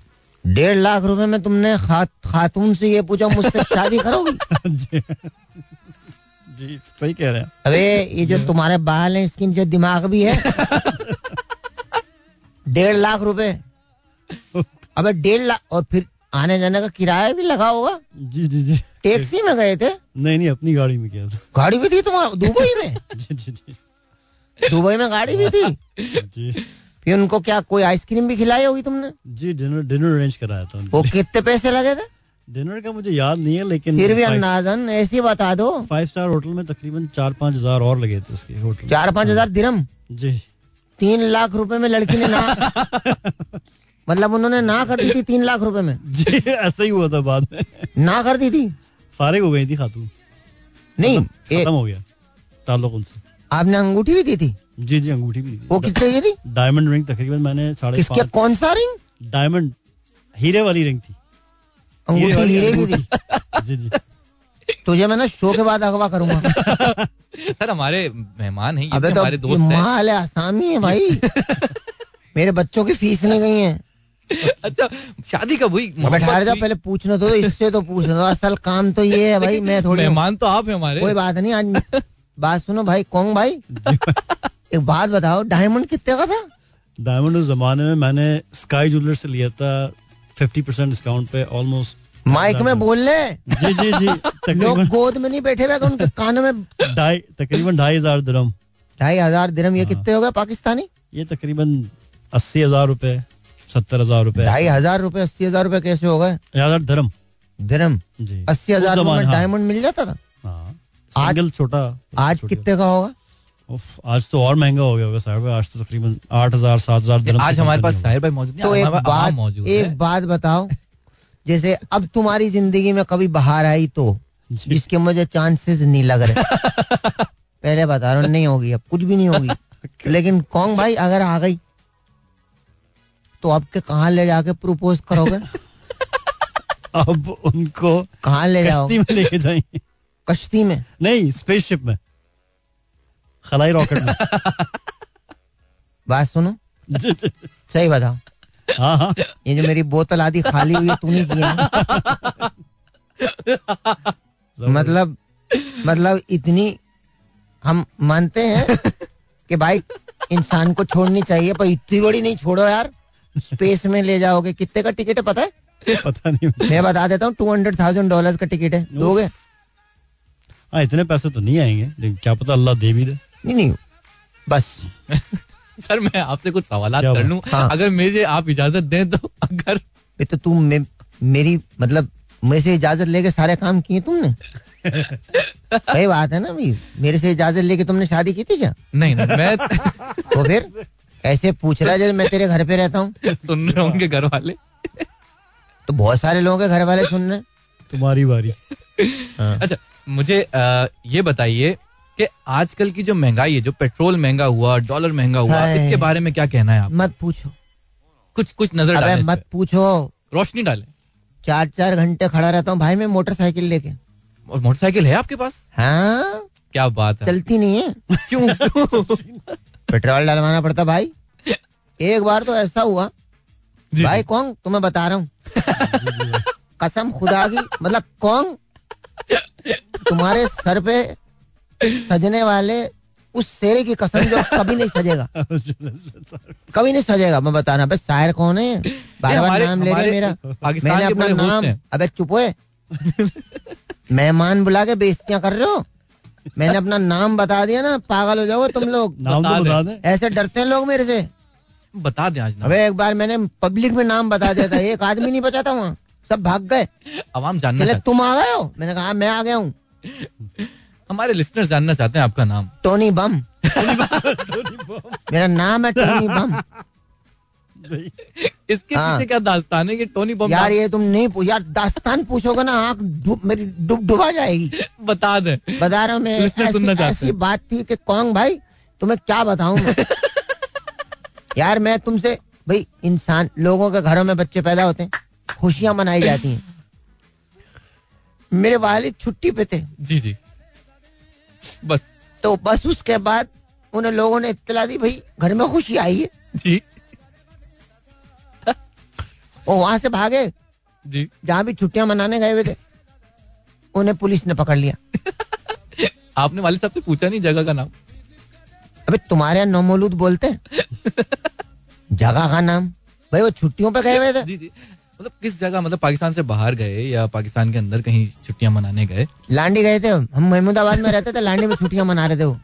डेढ़ लाख रुपए में तुमने खा, खातून से ये पूछा मुझसे शादी करोगी? जी। जी सही कह रहे हैं। अबे ये जो तुम्हारे बाल हैं इसकी जो दिमाग भी है। डेढ़ लाख रुपए। अबे डेढ़ लाख और फिर आने जाने का किराया भी लगा होगा? जी जी जी। टैक्सी में गए थे? नहीं नहीं अपनी गाड़ी में किया था। गाड़ी भी थी तुम्हारा दुबई में? जी जी जी। दुबई में गाड़ी भी थी? जी। फिर उनको क्या कोई आइसक्रीम भी खिलाई होगी तुमने? जी डिनर डिनर अरेंज कराया था वो कितने पैसे लगे थे? डिनर का मुझे याद नहीं है लेकिन फिर भी अंदाजन ऐसे बता दो। फाइव स्टार होटल में तकरीबन चार पाँच हज़ार और लगे थे उसके होटल चार पाँच हज़ार दिरम जी। तीन लाख रुपए में लड़की ने ना मतलब उन्होंने ना कर दी थी तीन लाख रुपए में? जी ऐसा ही हुआ था बाद में। ना कर दी थी? फारिग हो गई थी खातून। नहीं ए, खत्म हो गया ताल्लुक उनसे। आपने अंगूठी भी दी थी? जी जी अंगूठी भी दी वो कितने की थी? डायमंड रिंग तकरीबन मैंने साढ़े किसके? कौन सा रिंग? डायमंड हीरे वाली रिंग थी। अंगूठी हीरे की थी। जी जी। तुझे मैं ना शो के बाद अगवा करूँगा। सर हमारे मेहमान हैं ये अबे तो हमारे दोस्त हैं। माल है आसामी है भाई। मेरे बच्चों की फ़ीस नहीं गई है। अच्छा शादी कब हुई? मोहब्बत जा पहले पूछना तो इससे तो पूछना असल काम तो ये है भाई मैं थोड़ी मेहमान तो आप हैं हमारे। कोई बात नहीं आज बात सुनो भाई कौन भाई। एक बात बताओ डायमंड कितने का था? डायमंड उस जमाने में मैंने स्काई ज्वेलर से लिया था फिफ्टी परसेंट डिस्काउंट पे ऑलमोस्ट माइक में बोल ले। जी जी जी लोग गोद में नहीं बैठे हुए उनके कानों में ढाई तकरीबन ढाई हज़ार दरम ढाई हज़ार दिरम ये कितने हो गए पाकिस्तानी? ये तकरीबन अस्सी हज़ार रुपए सत्तर हज़ार रुपए। ढाई हज़ार रुपए अस्सी हज़ार रुपए कैसे हो गए? हज़ार धर्म जी। अस्सी हज़ार में हाँ। डायमंड मिल जाता था? हाँ सिंगल छोटा आज कितने का होगा? आज तो और महँगा हो गया होगा साहब आज तो तकरीबन आठ हज़ार सात हज़ार आज हमारे पास साहिर भाई मौजूद तो एक बात मौजूद एक बात बताओ जैसे अब तुम्हारी ज़िंदगी में कभी बाहर आई तो। जिसके मुझे चांसेस नहीं लग रहे। पहले बता रहा नहीं होगी अब कुछ भी नहीं होगी। लेकिन कौन भाई अगर आ गई तो अब के कहाँ ले जाके प्रपोज करोगे? अब उनको कहा ले जाओ लेके जाएँगे। कश्ती में। नहीं स्पेसशिप में। खलाई रॉकेट में। बात सुनो। सही बताओ। हाँ हाँ। ये जो मेरी बोतल आदि खाली हुई तूने की है मतलब मतलब इतनी हम मानते हैं कि भाई इंसान को छोड़नी चाहिए पर इतनी बड़ी नहीं छोड़ो यार। स्पेस में ले जाओगे। कितने का टिकट है पता है? पता नहीं। मैं बता देता हूँ टू हंड्रेड थाउज़ेंड डॉलर का टिकट है। दोगे? हाँ इतने पैसे तो नहीं आएँगे लेकिन क्या पता अल्लाह दे भी दे। नहीं नहीं बस। सर मैं आपसे कुछ सवाल कर? लूँ। हाँ। अगर मुझे आप इजाज़त दें तो अगर तो तू मे, मेरी मतलब मेरे से इजाज़त लेके सारे काम किए तुमने? सही बात है ना भाई। मेरे से इजाज़त लेके तुमने शादी की थी क्या? नहीं नहीं मैं तो फिर ऐसे पूछ रहा है जैसे मैं तेरे घर पे रहता हूँ। सुन रहे होंगे घर वाले। तो बहुत सारे लोगों के घर वाले सुन रहे हैं। तुम्हारी बारी। अच्छा मुझे ये बताइए कि आजकल की जो महँगाई है जो पेट्रोल महँगा हुआ डॉलर महँगा हुआ इसके बारे में क्या कहना है आप मत पूछो। कुछ कुछ नज़र अबे डालें मत पूछो। रोशनी डालें। चार चार घंटे खड़ा रहता हूँ भाई मैं मोटरसाइकिल लेके। और मोटरसाइकिल है आपके पास? हाँ। क्या बात है। चलती नहीं है। क्यों? पेट्रोल डलवाना पड़ता भाई। एक बार तो ऐसा हुआ। भाई कौन? तुम्हें बता रहा हूँ। कसम खुदा की मतलब कौन? तुम्हारे सर पे सजने वाले उस शेरे की कसम जो कभी नहीं सजेगा। कभी नहीं सजेगा मैं बता रहा भाई शायर कौन है? बार बार नाम ले रहे मेरा। मैंने अपना नाम अबे चुप हुए मेहमान बुला के बेइज्जतियाँ कर रहे हो? मैंने अपना नाम बता दिया ना पागल हो जाओगे तुम लोग। नाम बता तो बता दें। ऐसे डरते हैं लोग मेरे से। बता दें आज अबे एक बार मैंने पब्लिक में नाम बता दिया था एक आदमी नहीं बचा था वहाँ। सब भाग गए। आवाम जानना चाहते तुम आ गए हो? मैंने कहा "हाँ, मैं आ गया हूँ। हमारे लिसनर्स जानना चाहते हैं आपका नाम। Tony Bomb. मेरा नाम है टोनी बम। इसके हाँ। पीछे क्या दास्तान है कि टोनी बम यार ये तुम नहीं पू- यार दास्तान पूछोगे ना आँख डूब- मेरी डूब डुबा जाएगी। बता दे। बता रहा हूँ मैं ऐसी, ऐसी बात थी कि कौन भाई तुम्हें क्या बताऊँ यार मैं तुमसे भाई इंसान लोगों के घरों में बच्चे पैदा होते हैं। खुशियाँ मनाई जाती हैं। मेरे वालिद छुट्टी पे थे। जी जी। बस। तो बस उसके बाद उन्हें लोगों ने इत्तला दी भाई घर में खुशी आई है। जी। वो वहाँ से भागे। जी। जहाँ भी छुट्टियाँ मनाने गए हुए थे उन्हें पुलिस ने पकड़ लिया। आपने वाले साहब से पूछा नहीं जगह का नाम? अबे तुम्हारे यहाँ नौमौलूद बोलते हैं। जगह का नाम? भाई वो छुट्टियों पे गए हुए थे। जी जी। मतलब किस जगह मतलब पाकिस्तान से बाहर गए या पाकिस्तान के अंदर कहीं छुट्टियाँ मनाने गए? लांडी गए थे हम। महमूदाबाद में रहते थे लांडी में छुट्टियाँ मना रहे थे वो।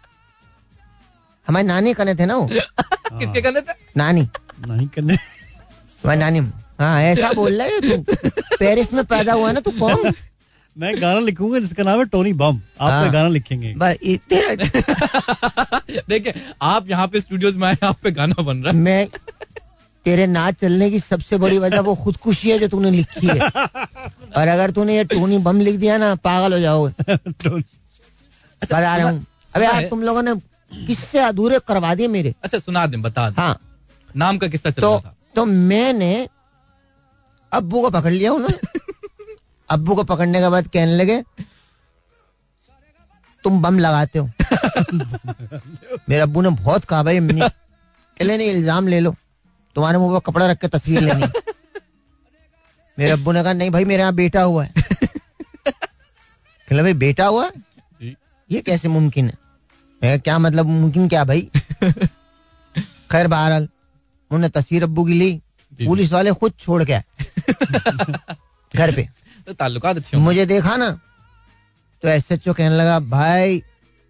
हमारी नानी कने थे ना वो। किसके कहने थे? नानी। नहीं करने हमारी नानी। हाँ ऐसा बोल रहे है तू। पेरिस में पैदा हुआ ना तू कौन? मैं गाना लिखूँगा जिसका नाम है टोनी बम। आप हाँ। पे गाना लिखेंगे। देखिए आप यहाँ पे स्टूडियोज में आए आप पे गाना बन रहा है। मैं तेरे नाच चलने की सबसे बड़ी वजह वो खुदकुशी है जो तूने लिखी है। और अगर तूने ये टोनी बम लिख दिया ना पागल हो जाओगे। टोनी बता रहा हूँ। अबे यार तुम लोगों ने किससे अधूरे करवा दिए मेरे। अच्छा सुना दें बता दें। हाँ। नाम का किस्सा चल तो था। तो मैंने अब्बू को पकड़ लिया उन्होंने अब्बू को पकड़ने के बाद कहने लगे तुम बम लगाते हो। मेरे अब्बू ने बहुत कहा भाई नहीं इल्ज़ाम ले लो। तुम्हारे मुँह पर कपड़ा रख के तस्वीर लेनी। मेरे अब्बू ने कहा नहीं भाई मेरे यहाँ बेटा हुआ है। भाई बेटा हुआ ये कैसे मुमकिन है? मैं क्या मतलब मुमकिन क्या भाई? खैर बहरहाल उन्होंने तस्वीर अब्बू की ली पुलिस वाले खुद छोड़ के घर पे। तो ताल्लुकात अच्छे मुझे देखा ना तो एस एच ओ कहने लगा भाई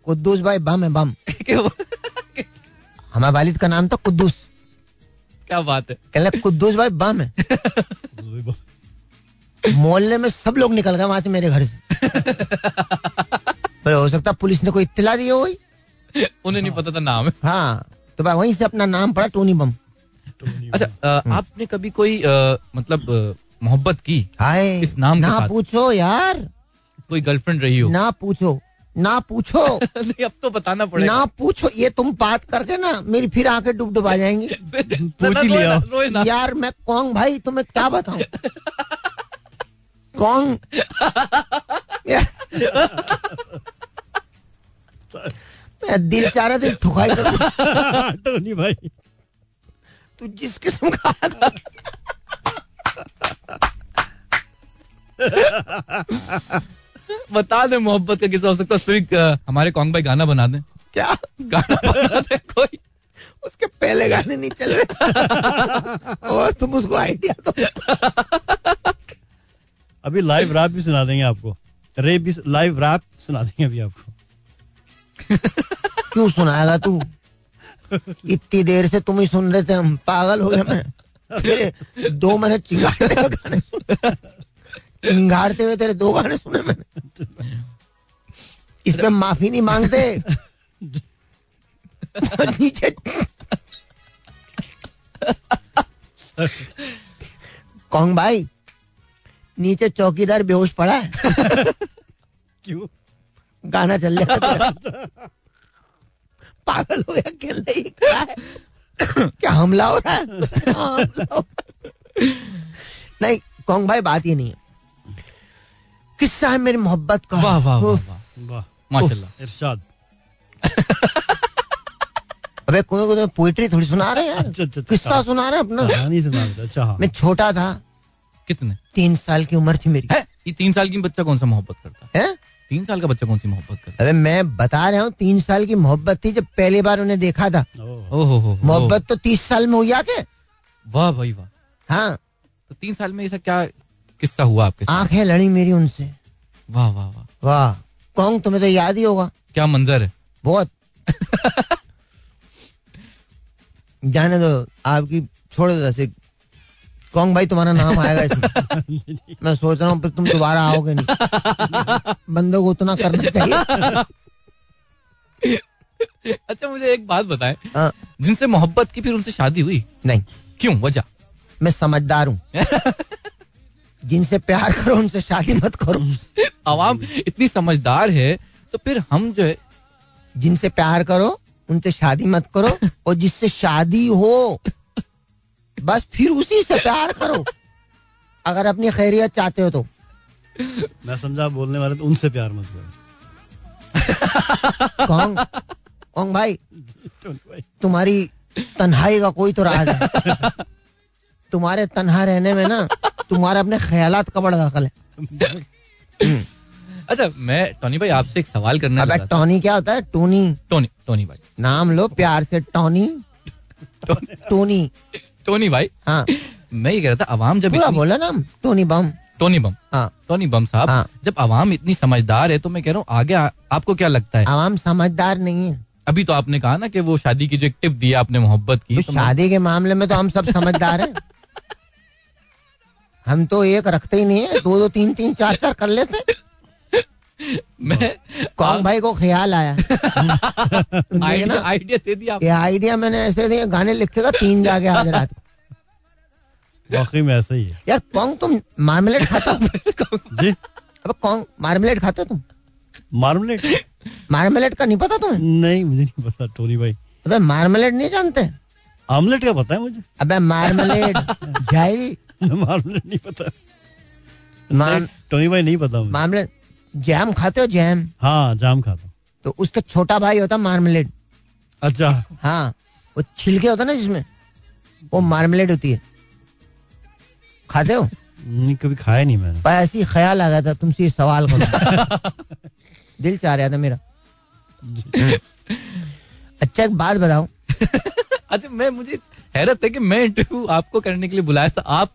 कुद्दूस भाई बम है बम। हमारे वालिद का नाम था कुद्दूस। क्या बात है? कहने कुद्दूस भाई बम है। मोहल्ले में सब लोग निकल गए वहाँ से मेरे घर से। पर हो सकता पुलिस ने कोई इत्तला दी हो उन्हें नहीं पता था नाम है। हाँ तो भाई वहीं से अपना नाम पड़ा टोनी बम। अच्छा अ, आपने कभी कोई मतलब मोहब्बत की हाय इस नाम के ना साथ। पूछो यार। कोई गर्लफ्रेंड रही हो? ना पूछो। ना पूछो। नहीं अब तो बताना पड़ेगा। ना पूछो ये तुम बात करके ना मेरी फिर आके डूब डुबा जाएँगी पूछ ही लिया। यार मैं कौन भाई तुम्हें क्या बताऊँ? कौन? मैं दिल चाह रहा था ठुकाई कर टोनी भाई। तू जिस किस्म का आदमी- बता दे मोहब्बत का किस्सा हो सकता है? हमारे कौन भाई गाना बना दें। क्या? गाना बना दे कोई। उसके पहले गाने नहीं चल रहे। और तुम उसको आइडिया दो। अभी लाइव रैप भी सुना देंगे आपको। रेप भी लाइव रैप सुना देंगे अभी आपको। क्यों सुनाएगा तू? इतनी देर से तुम ही सुन रहे थे हम पागल हो गए मैं। दो मैंने चिंगाड़ते चिंगाड़ते हुए तेरे दो गाने सुने मैंने। इसमें माफ़ी नहीं मांगते। नीचे। कौन भाई? नीचे चौकीदार बेहोश पड़ा है। क्यों? गाना चल तेरा। पागल हो गया खेल रही क्या क्या हमला हो रहा है? हाँ, हो रहा है। नहीं कौन भाई बात ये नहीं है। किस्सा है मेरी मोहब्बत का। वाह वाह वाह माशाल्लाह। इरशाद। अबे कोई कोई पोइट्री थोड़ी सुना रहे हैं यार? अच्छा, अच्छा, अच्छा। किस्सा सुना रहे हैं अपना? कहानी सुना अच्छा हाँ। मैं छोटा था। कितने? तीन साल की उम्र थी मेरी। ये तीन साल की बच्चा कौन सा मोहब्बत करता है? है? तीन साल का बच्चा कौन सी मोहब्बत करता अबे मैं बता रहा हूँ तीन साल की मोहब्बत थी जब पहली बार उन्हें देखा था। हो। मोहब्बत तो तीस साल में हुई आके। वाह भाई वाह। हाँ। तो तीन साल में ऐसा क्या किस्सा हुआ आपके साथ? आँखें लड़ी मेरी उनसे। वाह वाह वाह। वाह कौन तुम्हें तो याद ही होगा। क्या मंजर है? बहुत। जाने दो आपकी छोड़ दो जैसे कौन भाई तुम्हारा नाम आएगा इसमें मैं सोच रहा हूँ फिर तुम दोबारा आओगे नहीं। बंदों को उतना करना चाहिए। अच्छा मुझे एक बात बताएँ। हाँ, जिनसे मोहब्बत की फिर उनसे शादी हुई? नहीं। क्यों? वजह? मैं समझदार हूँ। जिनसे प्यार करो उनसे शादी मत करो। आवाम इतनी समझदार है तो फिर हम जो है जिनसे प्यार करो उनसे शादी मत करो और जिससे शादी हो बस फिर उसी से प्यार करो। अगर अपनी खैरियत चाहते हो तो। मैं समझा बोलने वाले तो उनसे प्यार मत करो। कौन कौन भाई तुम्हारी तन्हाई का कोई तो राज है। तुम्हारे तनहा रहने में ना तुम्हारे अपने ख्याल का बड़ा दखल है। अच्छा मैं टोनी भाई आपसे एक सवाल करना अबे टोनी क्या होता है? टोनी। टोनी टोनी भाई। नाम लो प्यार से टोनी। टोनी। टोनी भाई? हाँ। मैं ये कह रहा था अवाम जब पूरा इतनी- बोला नाम टोनी बम। टोनी बम। हाँ। टोनी बम साहब हाँ। जब अवाम इतनी समझदार है तो मैं कह रहा हूँ आगे आ, आपको क्या लगता है? आवाम समझदार नहीं है। अभी तो आपने कहा ना कि वो शादी की जो एक टिप दी आपने मोहब्बत की तो तो शादी के मामले में तो हम सब समझदार हैं। हम तो एक रखते ही नहीं है। दो दो तीन तीन चार चार कर लेते। हैं। मैं कौन भाई को ख्याल आया? आइडिया आइडिया दे दिया ये आइडिया मैंने ऐसे दिए गाने लिखेगा तीन जाके आज रात वाकई में ऐसा ही है। यार कौन तुम मार्मलेट खाता हो? जी। अब कौन मार्मलेट खाते हो तुम? मार्मलेट? मार्मलेट का नहीं पता तुम्हें? नहीं मुझे नहीं पता टोनी भाई। अबे मार्मलेट नहीं जानते? आमलेट का पता है मुझे? अबे मार्मलेट जाइल मार्मलेट नहीं पता। टोनी भाई नहीं पता मार्मलेट जैम खाते हो जैम? हाँ जाम खाता हूँ। तो उसका छोटा भाई होता मार्मलेट। अच्छा। हाँ वो छिलके होता ना जिसमें वो मार्मलेट होती है। खाते हो? नहीं कभी खाया नहीं मैंने। पर ऐसी ख्याल आ गया था तुमसे ये सवाल करो। दिल चाह रहा था मेरा। अच्छा एक बात बताओ अच्छा मैं मुझे हैरत है कि मैं इंटरव्यू आपको करने के लिए बुलाया था। आप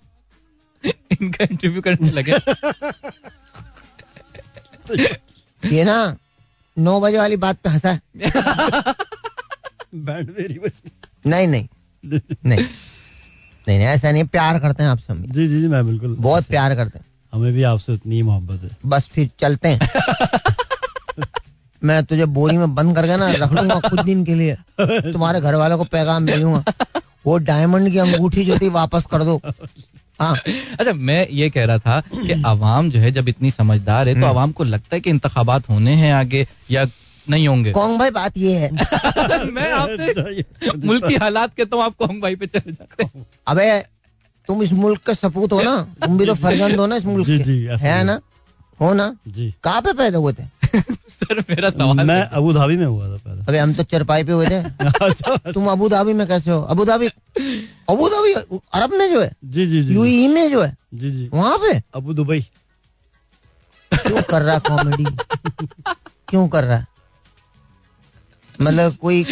इनका इंटरव्यू करने लगे। ये ना नौ बजे वाली बात पे हंसा बैंड मेरी बस नहीं नहीं। नहीं। नहीं नहीं ऐसा नहीं प्यार करते हैं आपसे हम। जी जी जी मैं बिल्कुल बहुत प्यार करते हैं। हमें भी आपसे उतनी ही मोहब्बत है। बस फिर चलते हैं। मैं तुझे बोरी में बंद करके ना रख लूँगा कुछ दिन के लिए। तुम्हारे घर वालों को पैगाम भेजूँगा वो डायमंड की अंगूठी जो थी वापस कर दो। अच्छा मैं ये कह रहा था कि अवाम जो है जब इतनी समझदार है तो अवाम को लगता है कि इंतखाबात होने हैं आगे या नहीं होंगे? कौन भाई बात ये है। मैं आपसे मुल्क की हालात के हूँ आप कौन भाई पे चले जाते हैं। अबे तुम इस मुल्क का सपूत हो ना। तुम भी तो फर्जंद हो ना इस मुल्क के। है। ना? हो ना? जी। कहाँ पे पैदा हुए थे? सर मेरा सवाल मैं अबू धाबी में हुआ था पहले। अबे हम तो चरपाई पे हुए थे। अच्छा तुम अबू धाबी में कैसे हो? अबू धाबी अबू धाबी अरब में जो है? जी जी जी यूएई में जो है? जी जी। वहाँ पे? Abu Dubai. क्यों कर रहा कॉमेडी क्यों कर रहा? है मतलब कोई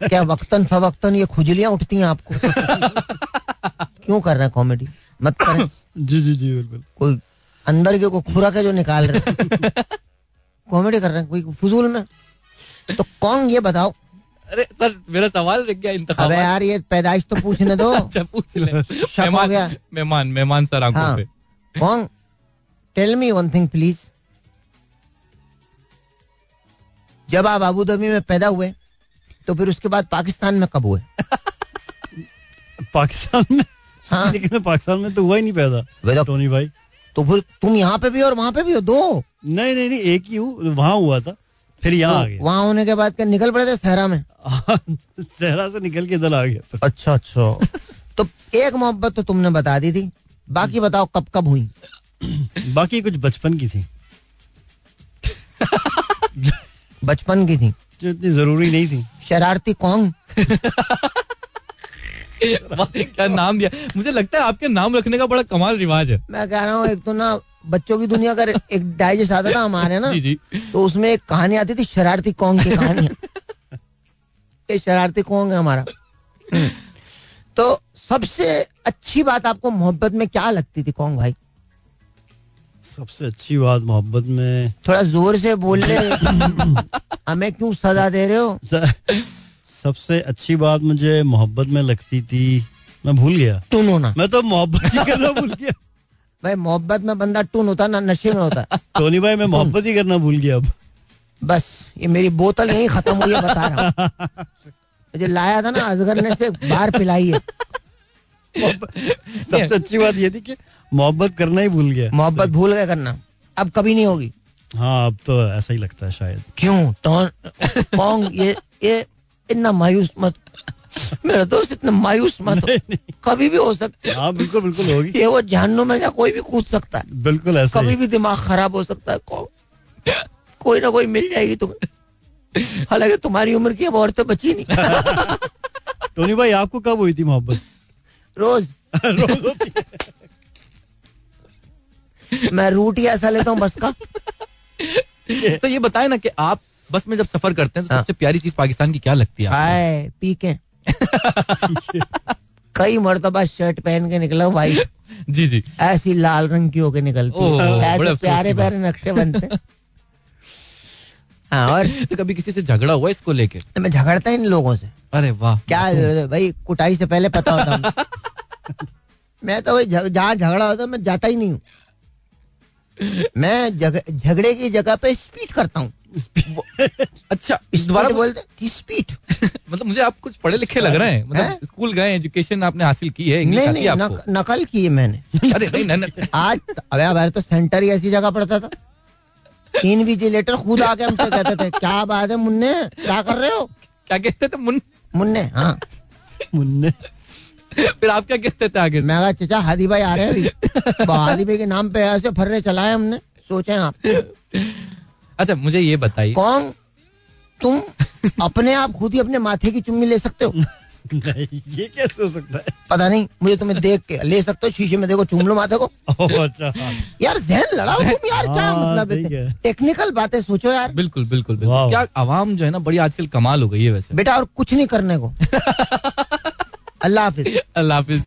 क्या वक्तन फवक्तन ये खुजलियाँ उठती हैं आपको? क्यों कर रहे हैं कॉमेडी मत करें। जी जी जी बिल्कुल। कोई अंदर के को खुरा के जो निकाल रहे कॉमेडी कर रहे हैं कोई फजूल में। तो कौन ये बताओ? अरे सर मेरा सवाल रह गया अबे इंतखाब यार ये पैदाइश तो पूछने दो। अच्छा पूछ ले। शक हो मेहमान गया। मेहमान मेहमान सर आँखों हाँ। पे कौन? Tell me one thing please जब आप अबू धाबी में पैदा हुए तो फिर उसके बाद पाकिस्तान में कब हुए? पाकिस्तान में? हाँ। लेकिन पाकिस्तान में तो हुआ ही नहीं पैदा टोनी भाई। तो फिर तुम यहाँ पे भी और वहाँ पे भी हो दो। नहीं नहीं नहीं एक ही हूँ वहाँ हुआ था फिर यहाँ आ गया। वहाँ होने के बाद क्या निकल पड़े थे सहरा में? चेहरा से निकल के इधर आ गया अच्छा अच्छा। तो एक मोहब्बत तो तुमने बता दी थी बाकी बताओ कब कब हुई? बाकी कुछ बचपन की थी। बचपन की थी? जो इतनी ज़रूरी नहीं थी। शरारती कौन? क्या नाम दिया? मुझे लगता है आपके नाम रखने का बड़ा कमाल रिवाज है। मैं कह रहा हूँ एक तो ना बच्चों की दुनिया का एक डाइजेस्ट आता था हमारे ना? जी जी। तो उसमें एक कहानी आती थी शरारती कौन की कहानी। ये शरारती कौन है हमारा। हम्म। तो सबसे अच्छी बात आपको मोहब्बत में क्या लगती थी कौन भाई? सबसे अच्छी बात मोहब्बत में थोड़ा ज़ोर से बोल ले हमें क्यों सजा दे रहे हो? सबसे अच्छी बात मुझे मोहब्बत में लगती थी मैं भूल गया। टून होना। मैं तो मोहब्बत ही करना भूल गया। भाई मोहब्बत में बंदा टून होता ना नशे में होता। टोनी भाई मैं मोहब्बत ही करना भूल गया अब। बस ये मेरी बोतल यहीं खत्म हुई है बता रहा हूँ। मुझे लाया था ना अजगर ने से बाहर पिलाई है। सबसे अच्छी बात ये थी कि मोहब्बत करना ही भूल गया। मोहब्बत भूल गया करना। अब कभी नहीं होगी। हाँ अब तो ऐसा ही लगता है शायद। क्यों? टॉन पोंग ये ये इतना मायूस मत मेरा दोस्त इतना मायूस मत हो। कभी भी हो सकता है हाँ बिल्कुल बिल्कुल होगी। ये वो जानू में जा कोई भी कूद सकता है। बिल्कुल ऐसा कभी भी दिमाग खराब हो सकता है। को, कोई ना कोई मिल जाएगी तुम्हें। हालाँकि तुम्हारी उम्र की अब औरतें बची नहीं। टोनी भाई आपको कब हुई थी मोहब्बत? रोज। रोज होती है। मैं रूट ही ऐसा लेता हूँ बस का। तो ये बताए ना कि आप बस में जब सफ़र करते हैं तो हाँ। सबसे प्यारी चीज़ पाकिस्तान की क्या लगती है पी के कई मरतबा शर्ट पहन के निकला हूँ भाई। जी जी। ऐसी लाल रंग की होके निकलती है। ऐसे प्यारे प्यारे नक्शे बनते। हैं। हाँ और? तो कभी किसी से झगड़ा हुआ इसको लेके? मैं झगड़ता ही इन लोगों से। अरे वाह क्या ज़रूरत है? भाई कुटाई से पहले पता होता। मैं तो भाई जहाँ झगड़ा होता मैं जाता ही नहीं हूँ। मैं झगड़े की जगह पे स्पीड करता हूँ। अच्छा दोबारा स्पीड मतलब मुझे आप कुछ पढ़े लिखे लग रहे हैं। हैं? मतलब स्कूल गए एजुकेशन आपने हासिल की है इंग्लिश नहीं नहीं है नक, आपको? नकल की है मैंने। अरे नहीं नहीं नहीं। आज अबे हमारे तो सेंटर ही ऐसी जगह पड़ता था। इनविजिलेटर खुद आके हमसे कहते थे क्या बात है मुन्ने? क्या कर रहे हो? क्या कहते थे मुन मुन्ने हाँ। मुन्ने। फिर आप क्या कहते थे आगे मैं कहा चचा हादी भाई आ रहे हैं अभी। हादी भाई के नाम पे ऐसे फर्रे चलाए हमने सोचे आप। अच्छा मुझे ये बताइए। कौन? तुम अपने आप खुद ही अपने माथे की चुम्मी ले सकते हो? नहीं ये कैसे हो सकता है? पता नहीं मुझे तुम्हें देख के ले सकते हो शीशे में देखो चूम लो माथे को। अच्छा। यार जहन लड़ाओ तुम यार क्या हाँ, मतलब टेक्निकल बातें सोचो यार। बिल्कुल बिल्कुल बिल्कुल। क्या आवाम जो है ना बड़ी आजकल कमाल हो गई है वैसे। बेटा और कुछ नहीं करने को। अल्लाह हाफिज। अल्लाह हाफिज।